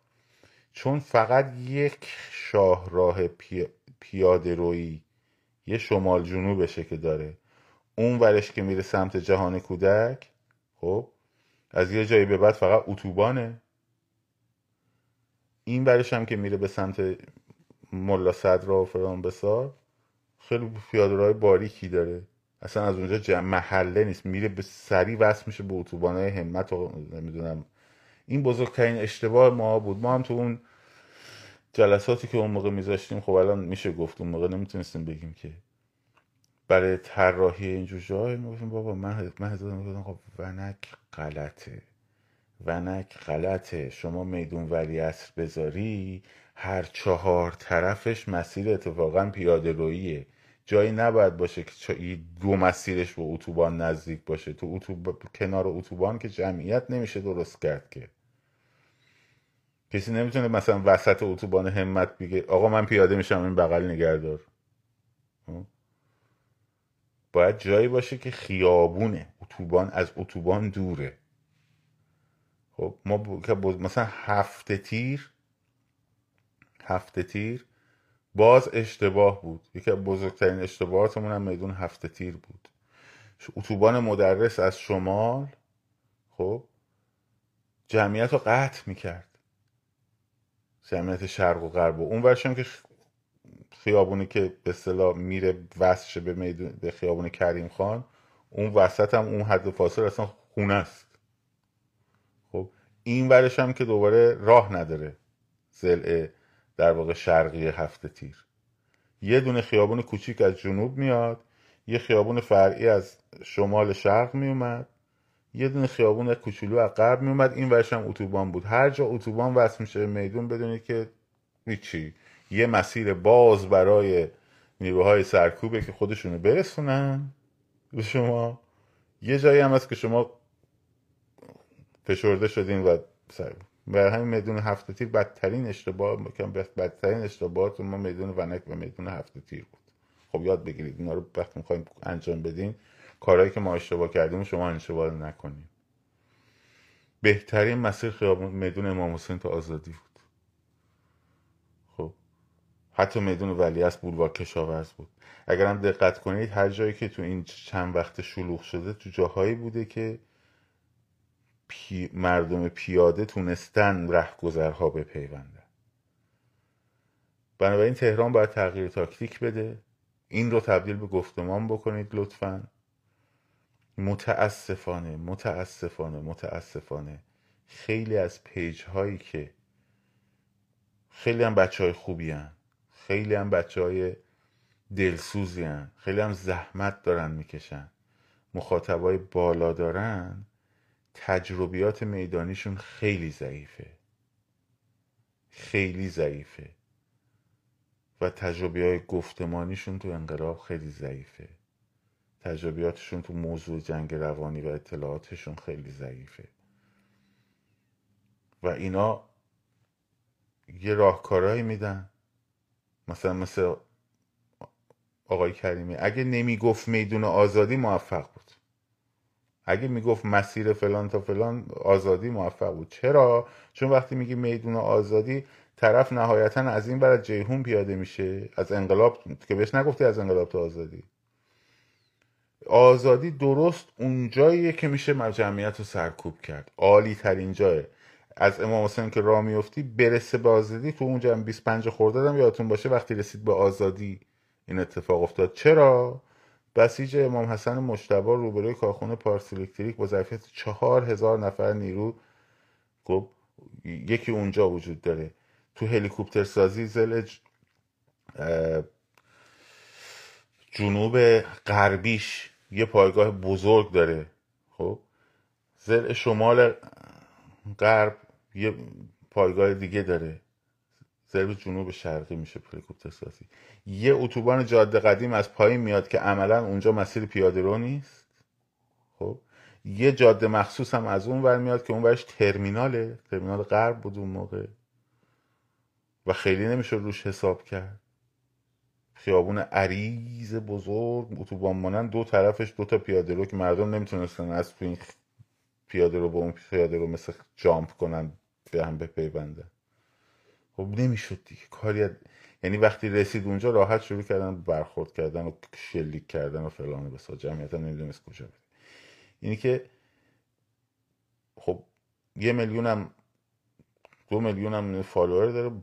Speaker 1: چون فقط یک شاهراه پی... پیاده روی یه شمال جنوبشه که داره. اون ورش که میره سمت جهان کودک خب از یه جایی به بعد فقط اتوبانه. این ورش هم که میره به سمت ملا صدرا و فران بسار خیلی پیاده باریکی داره. اصلا از اونجا محله نیست. میره به سری وصل میشه به اتوبانهای همت و نمی‌دونم. این بزرگترین اشتباه ما بود. ما هم تو اون جلساتی که اون موقع میذاشتیم خب الان میشه گفت. اون موقع نمی‌تونستیم بگیم که برای طراحی اینجور جای می‌گفتیم بابا من من می‌گفتم خب ونک غلطه. ونک غلطه. شما میدون ولی اصر بذاری هر چهار طرفش مسیر اتفاقا پیاده رویه جایی نباید باشه که دو مسیرش به اتوبان نزدیک باشه. تو اتوب... کنار اتوبان که جمعیت نمیشه درست کرد که. کسی نمی‌تونه مثلا وسط اتوبان همت بگه آقا من پیاده میشم این بغل نگردار؟ باید جایی باشه که خیابونه. اتوبان از اتوبان دوره. خب ما مثلا هفته تیر هفته تیر باز اشتباه بود. یکی از بزرگترین اشتباهاتمون هم میدون هفته تیر بود. اتوبان مدرس از شمال خب جمعیت رو قطع می‌کرد. جمعیت شرق و غرب. و اون ورشم که خیابونی که به اصطلاح میره وصل به, میدون به خیابون کریم خان اون وسط هم اون حد فاصل اصلا خونه است. خب این ورش هم که دوباره راه نداره. زلعه در واقع شرقی هفته تیر. یه دونه خیابون کوچیک از جنوب میاد یه خیابون فرعی از شمال شرق میومد یه دونه خیابون کوچولو از غرب میومد. این ورش هم اتوبان بود. هر جا اتوبان وصل میشه میدون بدونید که هیچی. یه مسیر باز برای نیروهای سرکوبه که خودشونو برسونن به شما. یه جایی هم هست که شما فشرده شدین و سر برای همین میدون هفته تیر بدترین اشتباه بدترین اشتباهات ما میدون ونک و میدون هفته تیر بود. خب یاد بگیرید اینا رو وقتی می‌خوایم انجام بدین کارهایی که ما اشتباه کردیم شما اشتباه نکنید بهترین مسیر خیابون میدون امام حسین تا آزادی بود. حتی میدون ولی از بولوار کشاورز بود. اگر هم دقت کنید هر جایی که تو این چند وقت شلوغ شده تو جاهایی بوده که پی... مردم پیاده تونستن رهگذرها بپیوندن. بنابراین تهران باید تغییر تاکتیک بده. این رو تبدیل به گفتمان بکنید لطفا. متاسفانه متاسفانه متاسفانه خیلی از پیج هایی که خیلی هم بچه های خوبی هن. خیلی هم بچه های دلسوزی هن. خیلی هم زحمت دارن می‌کشن. مخاطبای بالا دارن. تجربیات میدانیشون خیلی ضعیفه. خیلی ضعیفه. و تجربه های گفتمانیشون تو انقلاب خیلی ضعیفه. تجربیاتشون تو موضوع جنگ روانی و اطلاعاتشون خیلی ضعیفه. و اینا یه راهکارهایی میدن. مثلا مثل آقای کریمی اگه نمی‌گفت میدون آزادی موفق بود. اگه می‌گفت مسیر فلان تا فلان آزادی موفق بود. چرا؟ چون وقتی میگی میدون آزادی طرف نهایتا از این برای جیهون پیاده میشه از انقلاب که بهش نگفتی از انقلاب تا آزادی. آزادی درست اونجاییه که میشه جمعیت رو سرکوب کرد. عالی ترین جایه. از امام حسین که راه میفتی برسه به آزادی تو اونجا 25 خوردادم یادتون باشه وقتی رسید به آزادی این اتفاق افتاد. چرا؟ بسیج امام حسن مشتبا روبروی کارخونه پارس الکتریک با ظرفیت چهار هزار نفر نیرو خب یکی اونجا وجود داره. تو هلیکوپتر سازی زل جنوب غربیش یه پایگاه بزرگ داره. خب زل شمال غرب یه پایگاه دیگه داره. ضرب جنوب شرقی میشه هلیکوپتر سازی. یه اتوبان جاده قدیم از پایین میاد که عملا اونجا مسیر پیاده رو نیست. خب؟ یه جاده مخصوص هم از اون ور میاد که اون ورش ترمیناله. ترمینال غرب بود اون موقع. و خیلی نمیشه روش حساب کرد. خیابون عریض بزرگ اتوبان مانند دو طرفش دو تا پیاده رو که مردم نمی‌تونستن از تو این پیاده رو با اون پیاده رو مثل جامپ کنن. به هم بپیوندن خب نمی‌شد دیگه. کاری یعنی وقتی رسید اونجا راحت شروع کردن برخورد کردن و شلیک کردن و فلان و بسا. جمعیت نمی‌دونست کجا بده اینی که خب یه میلیون هم دو میلیون هم فالوور داره.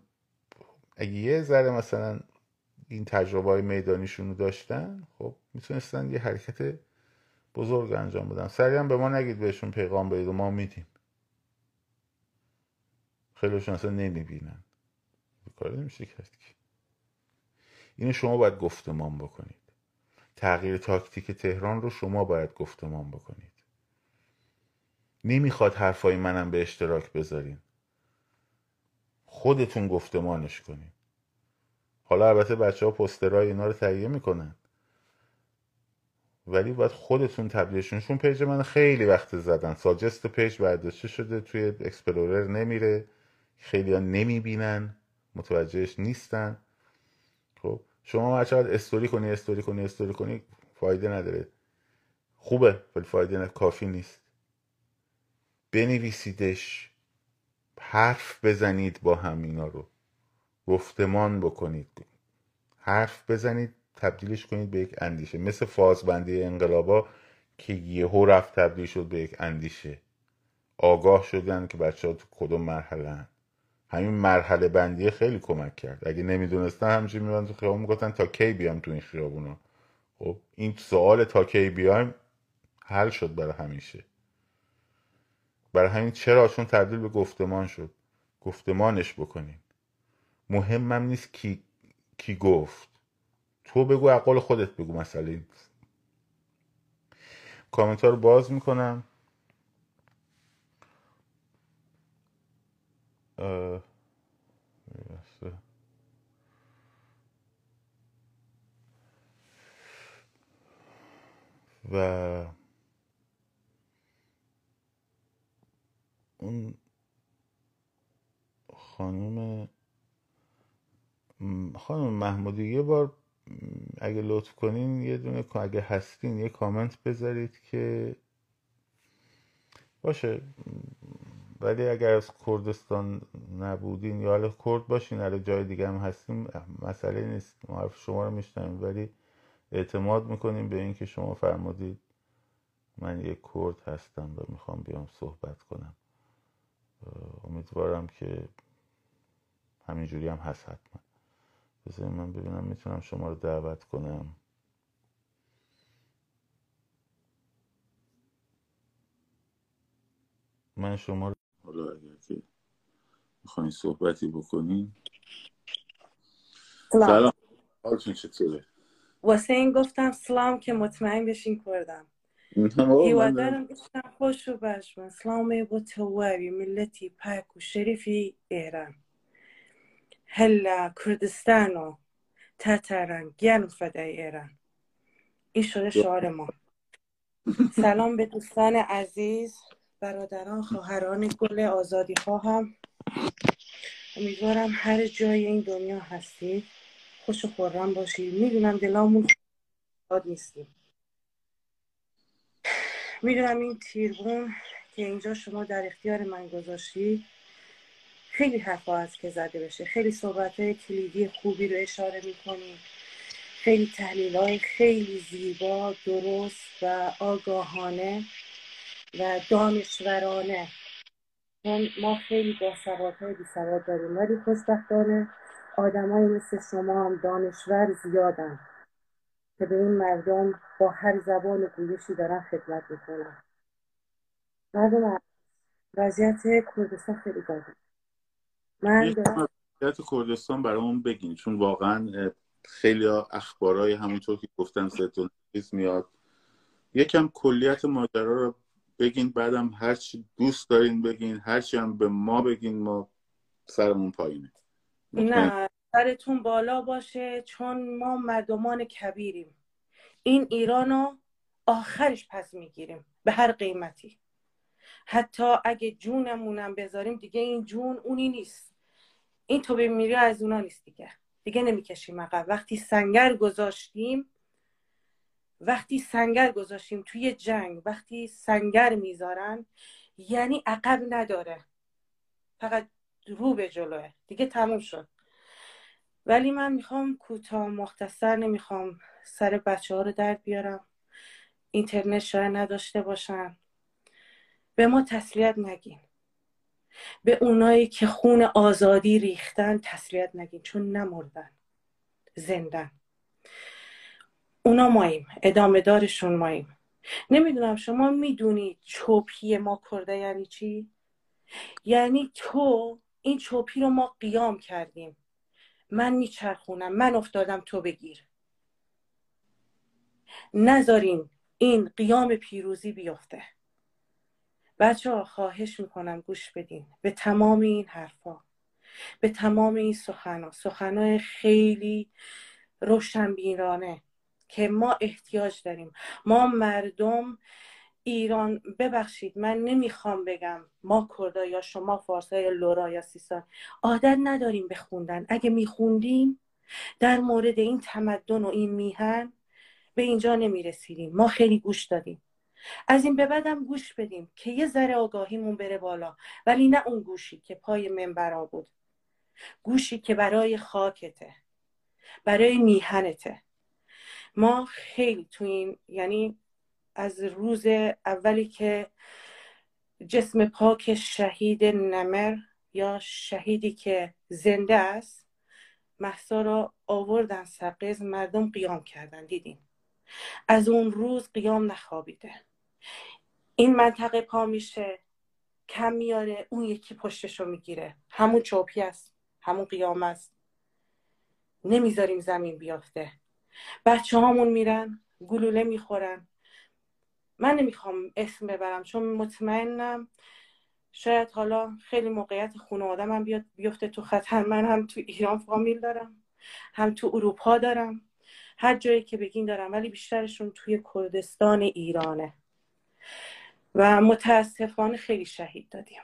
Speaker 1: اگه یه ذره مثلا این تجربه های میدانیشون رو داشتن خب می‌تونستن یه حرکت بزرگ انجام بدن. سریع هم به ما نگید بهشون پیغام بدید و ما میدیم. خیلیشون اصلا نمی‌بینن. کار نمیشه کرد که. اینو شما باید گفتمان بکنید. تغییر تاکتیک تهران رو شما باید گفتمان بکنید. نمی‌خواد حرفای منم به اشتراک بذارین. خودتون گفتمانش کنید حالا البته بچه ها پوسترهای اینا رو تهیه می‌کنن. ولی باید خودتون تبلیغشون page من خیلی وقت زدن. suggest page برداشته شده. توی explorer نمیره. خیلی ها نمی‌بینن متوجهش نیستن. خب شما هر استوری کنی استوری کنی استوری کنی فایده نداره. خوبه ولی فایده نه کافی نیست. بنویسیدش حرف بزنید با هم اینا رو. گفتمان بکنید. حرف بزنید تبدیلش کنید به یک اندیشه. مثل فازبندی انقلابا که یهو رفت تبدیل شد به یک اندیشه. آگاه شدن که بچه ها تو کدوم مرحله همین مرحله بندی خیلی کمک کرد. اگه نمی‌دونستن همچین میبند تو خیابون می‌گفتن تا کی بیام تو این خیابونا؟ خب این سوال تا کی بیایم حل شد برای همیشه. برای همین چرا چون تبدیل به گفتمان شد؟ گفتمانش بکنین. مهمم نیست کی کی گفت. تو بگو عقل خودت بگو مسئله کامنت ها رو باز می‌کنم. و اون خانم خانم محمودی یه بار اگه لطف کنین یه دونه اگه هستین یه کامنت بذارید که باشه. ولی اگر از کردستان نبودین یا حالا کرد باشین حالا جای دیگه هم هستیم مسئله نیست. ما حرف شما رو میشنیم ولی اعتماد می‌کنیم به اینکه شما فرمودید من یک کرد هستم و می‌خوام بیام صحبت کنم. امیدوارم که همینجوری هم هست حتما. بذارید من ببینم می‌تونم شما رو دعوت کنم. من شما رو حالا اگر که می‌خواین صحبتی بکنین. سلام. حالتون چطوره؟
Speaker 2: واسه این گفتم سلام که مطمئن بشین کردم. هیوادارم گفتم خوش و بشمن سلامي بو توابي ملتي باك وشريفي إيران هلا كردستانو تاتاران گیان فدای ایران. این شده شعار ما. *laughs* سلام به دوستان عزیز. برادران خواهران گل آزادی خواهم امیدوارم هر جای این دنیا هستید خوش و خورم باشید می‌دونم دلامون شاد نیستیم. می‌دونم این تیربون که اینجا شما در اختیار من گذاشتید خیلی حرفا هست که زده بشه. خیلی صحبت های کلیدی خوبی رو اشاره می‌کنیم خیلی تحلیل های خیلی زیبا درست و آگاهانه. و دانشورانه. چون ما خیلی با های بی سواد داریم. ولی خوشبختانه آدمایی مثل شما هم دانشور زیادن که به این مردم با هر زبان گویشی دارن خدمت می‌کنن. مردم وضعیت کردستان خیلی بده
Speaker 1: من وضعیت کردستان برامون بگین چون واقعا خیلی اخبارای همونطور که گفتم زیتون میاد. یکم کلیت ماجرا رو بگین بعدم هر چی دوست دارین بگین هر چی هم به ما بگین ما سرمون پایینه.
Speaker 2: نه سرتون بالا باشه چون ما مردمان کبیریم. این ایرانو آخرش پس می‌گیریم به هر قیمتی. حتی اگه جونمونم بذاریم دیگه این جون اونی نیست. این تو میری از اونا نیست دیگه. دیگه نمی‌کشیم عقب. وقتی سنگر گذاشتیم وقتی سنگر گذاشتیم توی جنگ وقتی سنگر می‌ذارن یعنی عقب نداره. فقط رو به جلوه. دیگه تموم شد. ولی من می‌خوام کوتاه مختصر نمی‌خوام سر بچه ها رو درد بیارم. اینترنت شاید نداشته باشن. به ما تسلیت نگین. به اونایی که خون آزادی ریختن تسلیت نگین. چون نمردن. زندن. اونا ماییم ادامه دارشون ماییم. نمی‌دونم شما می‌دونی چوپی ما کرده یعنی چی؟ یعنی تو این چوپی رو ما قیام کردیم. من میچرخونم من افتادم تو بگیر. نذارین این قیام پیروزی بیفته. بچه ها خواهش می‌کنم گوش بدین. به تمام این حرفا. به تمام این سخنا. سخنای خیلی روشنبینانه. که ما احتیاج داریم. ما مردم ایران ببخشید من نمی‌خوام بگم ما کردا یا شما فارسا یا لورا یا سیستان عادت نداریم بخوندن. اگه میخوندیم در مورد این تمدن و این میهن به اینجا نمی‌رسیدیم. ما خیلی گوش دادیم. از این به بعدم گوش بدیم که یه ذره آگاهیمون بره بالا ولی نه اون گوشی که پای منبرا بود. گوشی که برای خاکته برای میهنته. ما خیلی تو این یعنی از روز اولی که جسم پاک شهید نمر یا شهیدی که زنده است محسا را آوردن سرقز مردم قیام کردن دیدین؟ از اون روز قیام نخوابیده. این منطقه پا میشه کم میاره اون یکی پشتشو می‌گیره. همون چوپی است همون قیام است. نمی‌ذاریم زمین بیافته. بچه هامون میرن گلوله می‌خورن. من نمی‌خوام اسم ببرم چون مطمئنم شاید حالا خیلی موقعیت خانواده من بیاد بیفته تو خطر. من هم تو ایران فامیل دارم هم تو اروپا دارم. هر جایی که بگین دارم ولی بیشترشون توی کردستان ایرانه. و متاسفانه خیلی شهید دادیم.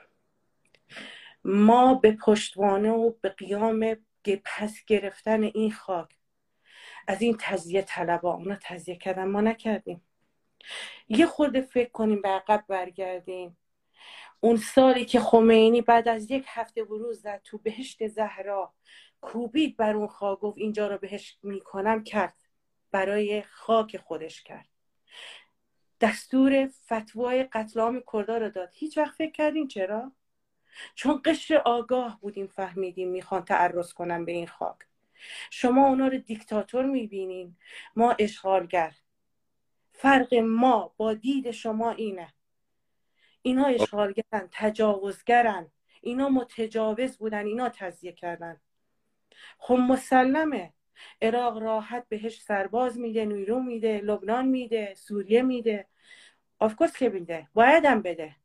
Speaker 2: ما به پشتوانه و به قیام پس گرفتن این خاک از این تزیه طلبا اونا تزیه کردن. ما نکردیم. یه خورده فکر کنیم به عقب برگردیم. اون سالی که خمینی بعد از یک هفته بروز زد تو بهشت زهرا کوبید بر اون خاک گفت اینجا رو بهشت می‌کنم کرد. برای خاک خودش کرد. دستور فتوای قتل عام کردا رو داد. هیچ وقت فکر کردین چرا؟ چون قشر آگاه بودیم فهمیدیم می‌خوان تعرض کنن به این خاک. شما اونا رو دیکتاتور می‌بینین. ما اشغالگر. فرق ما با دید شما اینه. اینا اشغالگرن تجاوزگرن. اینا متجاوز بودن اینا تزیه کردن. خب مسلمه. عراق راحت بهش سرباز میده نیرو میده لبنان میده سوریه میده. آفکورس که میده. بایدم بده.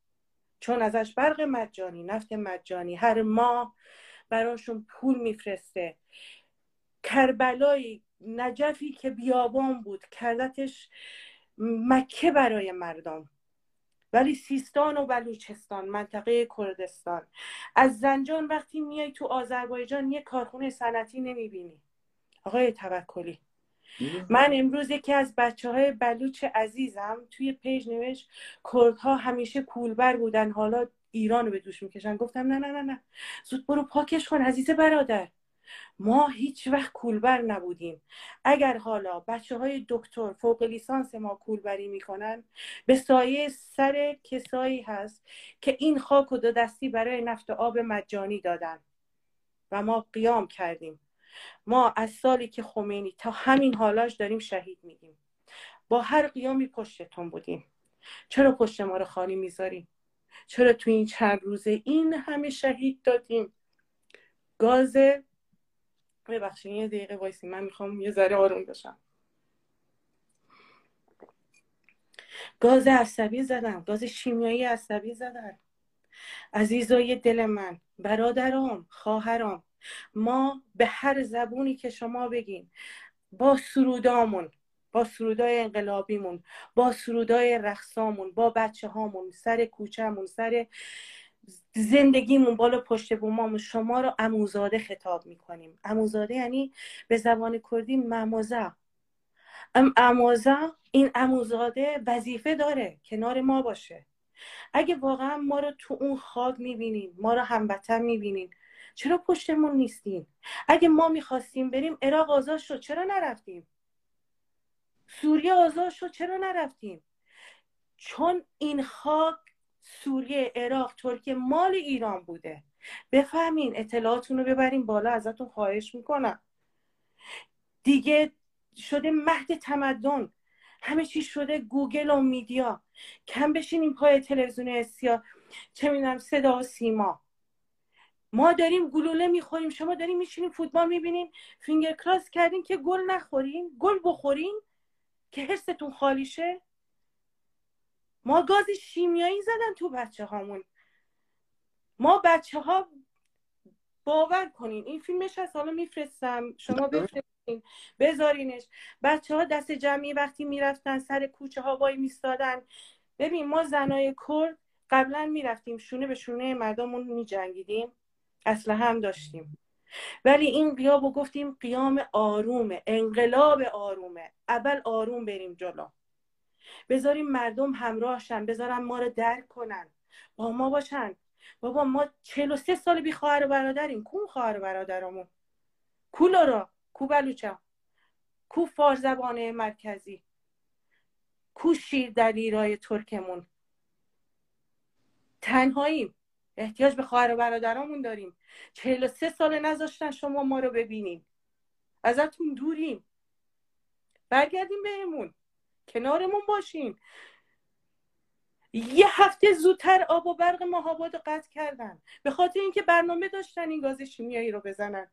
Speaker 2: چون ازش برق مجانی نفت مجانی. هر ماه براشون پول میفرسته. کربلایی نجفی که بیابان بود کردتش مکه برای مردم. ولی سیستان و بلوچستان منطقه کردستان. از زنجان وقتی میای تو آذربایجان یه کارخونه صنعتی نمی‌بینی. آقای توکلی من امروز یکی از بچه های بلوچ عزیزم توی پیج نوشت کردها همیشه کولبر بودن. حالا ایران رو به دوش می‌کشن. گفتم نه نه نه نه. زود برو پاکش کن عزیز برادر. ما هیچ وقت کولبر نبودیم. اگر حالا بچه های دکتر فوق لیسانس ما کولبری می‌کنن به سایه سر کسایی هست که این خاک و دو دستی برای نفت آب مجانی دادن. و ما قیام کردیم. ما از سالی که خمینی تا همین حالاش داریم شهید میگیم. با هر قیامی پشتتون بودیم. چرا پشت ما رو خالی می‌ذاریم؟ چرا تو این چند روزه این همه شهید دادیم؟ گاز ببخشید یه دقیقه وایسی من می‌خوام یه ذره آروم بشم. گاز عصبی زدم گاز شیمیایی عصبی زدم. عزیزای دل من برادرام خواهرام ما به هر زبونی که شما بگین با سرودامون با سرودای انقلابیمون با سرودای رقصامون با بچه هامون سر کوچهمون سر زندگیمون بالا پشت بومامون شما رو اموزاده خطاب می‌کنیم. اموزاده یعنی به زبان کردی ممازه. ام اموزه این اموزاده وظیفه داره کنار ما باشه. اگه واقعا ما رو تو اون خاک می‌بینین ما رو هموطن می‌بینین چرا پشتمون نیستین؟ اگه ما می‌خواستیم بریم عراق آزاد شد چرا نرفتیم؟ سوریه آزاد شد چرا نرفتیم؟ چون این خاک سوریه عراق ترکیه مال ایران بوده. بفهمین اطلاعاتون رو ببرین بالا ازتون خواهش می‌کنم. دیگه شده مهد تمدن. همه چی شده گوگل و media. کم بشینیم پای تلویزیون سیاه چه می‌دونم صدا و سیما. ما داریم گلوله می‌خوریم. شما داریم میشینیم فوتبال می‌بینیم. finger cross کردین که گل نخورین. گل بخورین که حستون خالی شه ما گاز شیمیایی زدن تو بچه هامون ما بچه ها باور کنین این فیلمش از حالا میفرستم. شما بفرستین بذارینش. بچه ها دست جمعی وقتی می‌رفتن سر کوچه ها وای میستادن. ببین ما زنای کرد قبلا می‌رفتیم شونه به شونه مردمون میجنگیدیم. اصلا هم داشتیم. ولی این قیاب و گفتیم قیام آرومه انقلاب آرومه. اول آروم بریم جلو. بذاریم مردم همراهشن بذارن ما رو درک کنن. با ما باشن. بابا ما 43 سال بی خواهر و برادریم. کو خواهر و برادرمون؟ کو لورا؟ کو بلوچا کو فارس زبانه مرکزی؟ کو شیر در ایرای ترکمون؟ تنهاییم. احتیاج به خواهر و برادرامون داریم. 43 سال نذاشتن شما ما رو ببینیم ازتون دوریم. برگردیم بهمون. کنارمون باشین یه هفته زودتر آب و برق ماهاباد رو قطع کردن. به خاطر اینکه برنامه داشتن این گاز شیمیایی رو بزنن.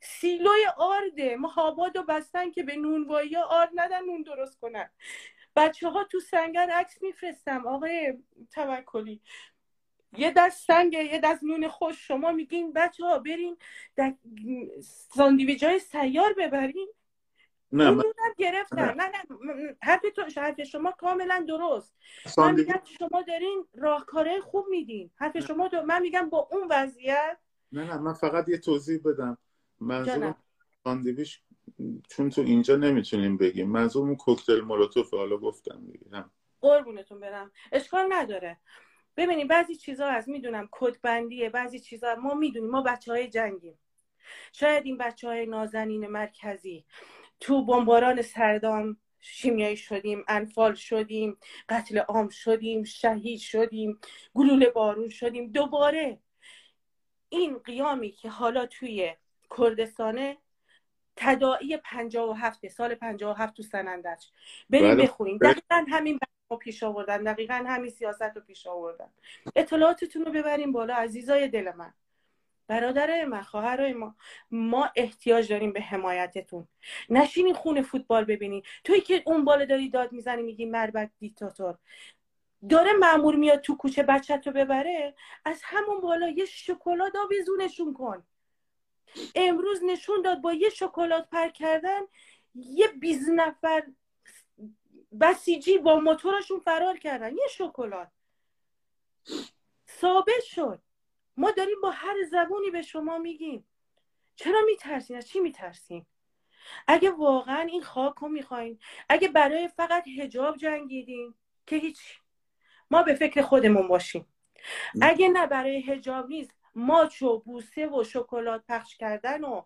Speaker 2: سیلوی آرده ماهاباد رو بستن که به نونوایی آرد ندن نون درست کنن. بچه ها تو سنگر عکس میفرستم. آقای توکلی. یه دست سنگ یه دست نون خوش. شما میگین بچه ها برین در ساندویج های سیار ببرین. نه من... گرفتن. نه. نه حرف تو حرف شما کاملا درست. من میگم شما دارین راهکاره خوب میدین. حرف شما دو... من میگم با اون وضعیت
Speaker 3: نه نه من فقط یه توضیح بدم. منظورم ساندویچ چون تو اینجا نمی‌تونیم بگیم. منظورم کوکتل مولوتوف حالا گفتم دیگه.
Speaker 2: قربونتون برم. اشکال نداره. ببینیم بعضی چیزها از می‌دونم کدبندیه. بعضی چیزها ما می‌دونیم. ما بچه های جنگیم. شاید این بچه های نازنین مرکزی. تو بمباران سردام شیمیایی شدیم انفال شدیم قتل عام شدیم شهید شدیم گلوله بارون شدیم. دوباره این قیامی که حالا توی کردستانه تدائی و هفته سال پنجاه و هفت تو سنندج بریم بله. بخونیم. دقیقا همین رو پیش آوردن. دقیقا همین سیاست رو پیش آوردن. اطلاعاتتون رو ببریم بالا عزیزای دل من. برادر من خواهرای ما. ما احتیاج داریم به حمایتتون. نشینین خونه فوتبال ببینین توی که اون بالا داری داد می‌زنی میگی مربک دیکتاتور. داره مامور میاد تو کوچه بچت رو ببره از همون بالا یه شکلات آویزونشون کن. امروز نشون داد با یه شکلات پر کردن یه بیز نفر بسیجی با موتورشون فرار کردن. یه شکلات. ثابت شد. ما داریم با هر زبونی به شما میگیم. چرا میترسین؟ از چی میترسین؟ اگه واقعا این خاک رو می‌خواین اگه برای فقط هجاب جنگیدین که هیچ. ما به فکر خودمون باشیم. اگه نه برای هجاب نیست ماچ و بوسه و شکلات پخش کردن و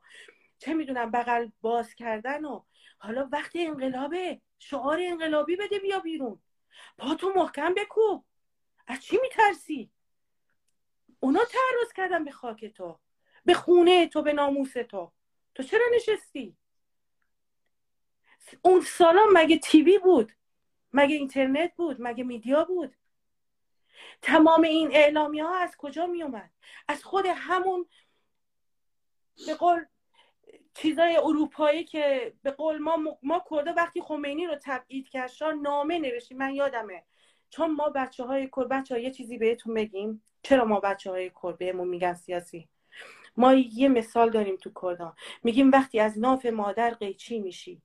Speaker 2: چه می‌دونم بغل باز کردن و حالا وقتی انقلابه. شعار انقلابی بده بیا بیرون. پاتو محکم بکو از چی میترسی؟ اونا تعرض کردن به خاک تو به خونه تو به ناموس تو. تو چرا نشستی؟ اون سالا مگه تیوی بود؟ مگه اینترنت بود؟ مگه میدیا بود؟ تمام این اعلامی ها از کجا می اومد از خود همون به قول چیزای اروپایی که به قول ما ما کرده وقتی خمینی رو تبعید کرد نامه نوشتیم من یادمه. چون ما بچه های بچه ها یه چیزی بهتون بگیم. چرا ما بچه های کر بهمون میگن سیاسی؟ ما یه مثال داریم تو کردان. میگیم وقتی از ناف مادر قیچی میشی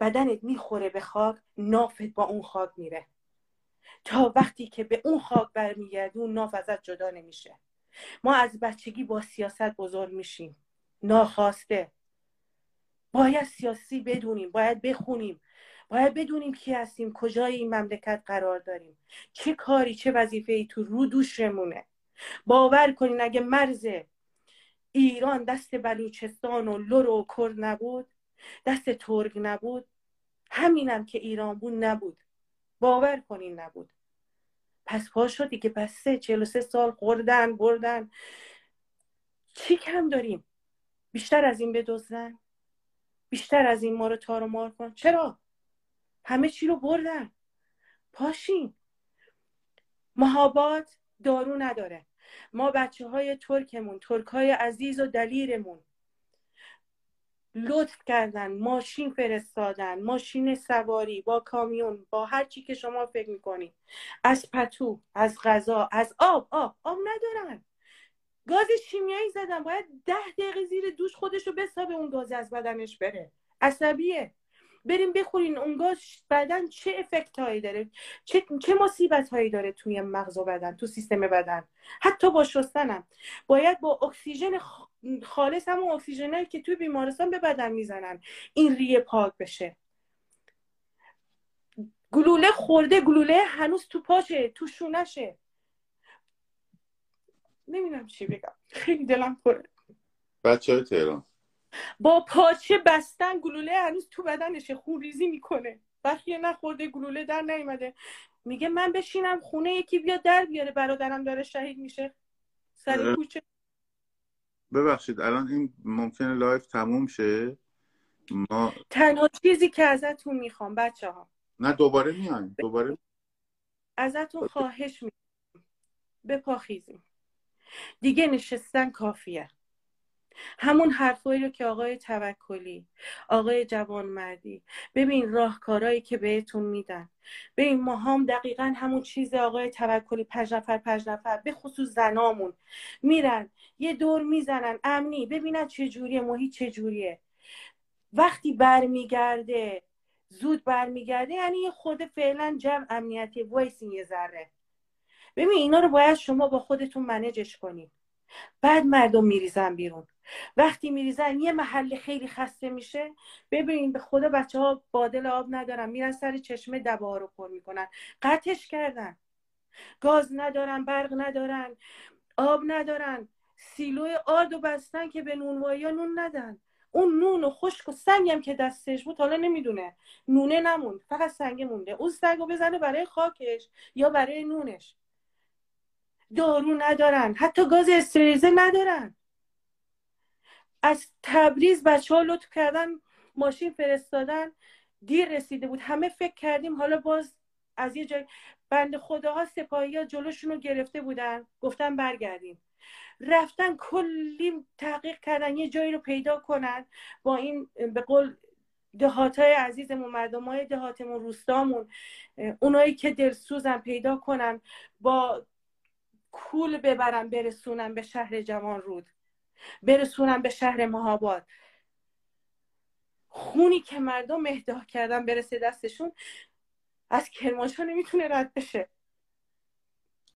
Speaker 2: بدنت می‌خوره به خاک نافت با اون خاک میره. تا وقتی که به اون خاک برمیگردی اون ناف ازت جدا نمیشه. ما از بچگی با سیاست بزرگ میشیم. ناخواسته. باید سیاسی بدونیم باید بخونیم. باید بدونیم کی هستیم کجای این مملکت قرار داریم. چه کاری چه وظیفه ای تو رو دوشمونه. باور کنین اگه مرز ایران دست بلوچستان و لور و کرد نبود دست ترک نبود همینم که ایران بود نبود. باور کنین نبود. پس پا شدی که پس سه چهل سه سال خوردن بردن. چی کم داریم؟ بیشتر از این بدزدن؟ بیشتر از این ما رو تار و مار کن؟ چرا؟ همه چی رو بردن. پاشین. مهابات دارو نداره. ما بچه های ترکمون ترک های عزیز و دلیرمون. لطف کردن ماشین فرستادن ماشین سواری با کامیون با هر چی که شما فکر می‌کنید. از پتو از غذا از آب آب آب ندارن. گاز شیمیایی زدن. باید ده دقیقه زیر دوش خودش رو بسابه اون گاز از بدنش بره. عصبیه. بریم بخورین اون گاز بدن چه افکت هایی داره؟ چه, چه مصیبت هایی داره توی مغز و بدن تو سیستم بدن؟ حتی با شستنم. باید با اکسیژن خالص همون اکسیژنایی که توی بیمارستان به بدن می‌زنن این ریه پاک بشه. گلوله خورده گلوله هنوز تو پاشه تو شونشه. نمی‌دونم چی بگم. خیلی دلم پره.
Speaker 3: بچه های تهران.
Speaker 2: با پاچه بستن گلوله هنوز تو بدنشه خون ریزی می‌کنه. وقتی نخورده گلوله در نیومده. میگه من بشینم خونه یکی بیا در بیاره. برادرم داره شهید میشه. سر کوچه.
Speaker 3: ببخشید الان این ممکنه live تموم شه؟ ما
Speaker 2: تنها چیزی که ازتون می‌خوام بچه ها
Speaker 3: نه دوباره میایم. دوباره
Speaker 2: ازتون خواهش می‌کنم. بپاخیزیم. دیگه نشستن کافیه. همون حرفایی رو که آقای توکلی آقای جوانمردی ببین راهکارهایی که بهتون میدن. ببین ما هم دقیقا همون چیز آقای توکلی پنج نفر پنج نفر به خصوص زنامون. میرن یه دور می‌زنن. امنی ببینن چه جوریه محیط چه جوریه. وقتی برمیگرده زود برمیگرده یعنی یه خود فعلا جمع امنیتی وایسین یه ذره. ببین اینا رو باید شما با خودتون منجش کنید بعد مردم میریزن بیرون. وقتی میریزن یه محله خیلی خسته میشه. ببینین به خدا بچه ها بادل آب ندارن. میرن سر چشمه دبا رو پر می‌کنن. قطعش کردن. گاز ندارن برق ندارن آب ندارن. سیلو آرد و بستن که به نونوایی نون ندن. اون نون و خشک و سنگم که دستش بود حالا نمی‌دونه. نونه نموند. فقط سنگ مونده. اون سنگ رو بزنه برای خاکش یا برای نونش. دارو ندارن. حتی گاز استریزه ندارن. از تبریز بچه ها لطف کردن ماشین فرستادن دیر رسیده بود. همه فکر کردیم حالا باز از یه جای بند خداها سپاهی ها جلوشون رو گرفته بودن. گفتن برگردیم. رفتن کلی تحقیق کردن یه جایی رو پیدا کنن. با این به قول دهات های عزیزمون مردم های دهاتمون روستامون اونایی که دلسوزن پیدا کنن با کول ببرن برسونن به شهر جوان رود. برسونن به شهر مهاباد. خونی که مردم اهدا کردن برسه دستشون از کرمانشاه نمی‌تونه رد بشه.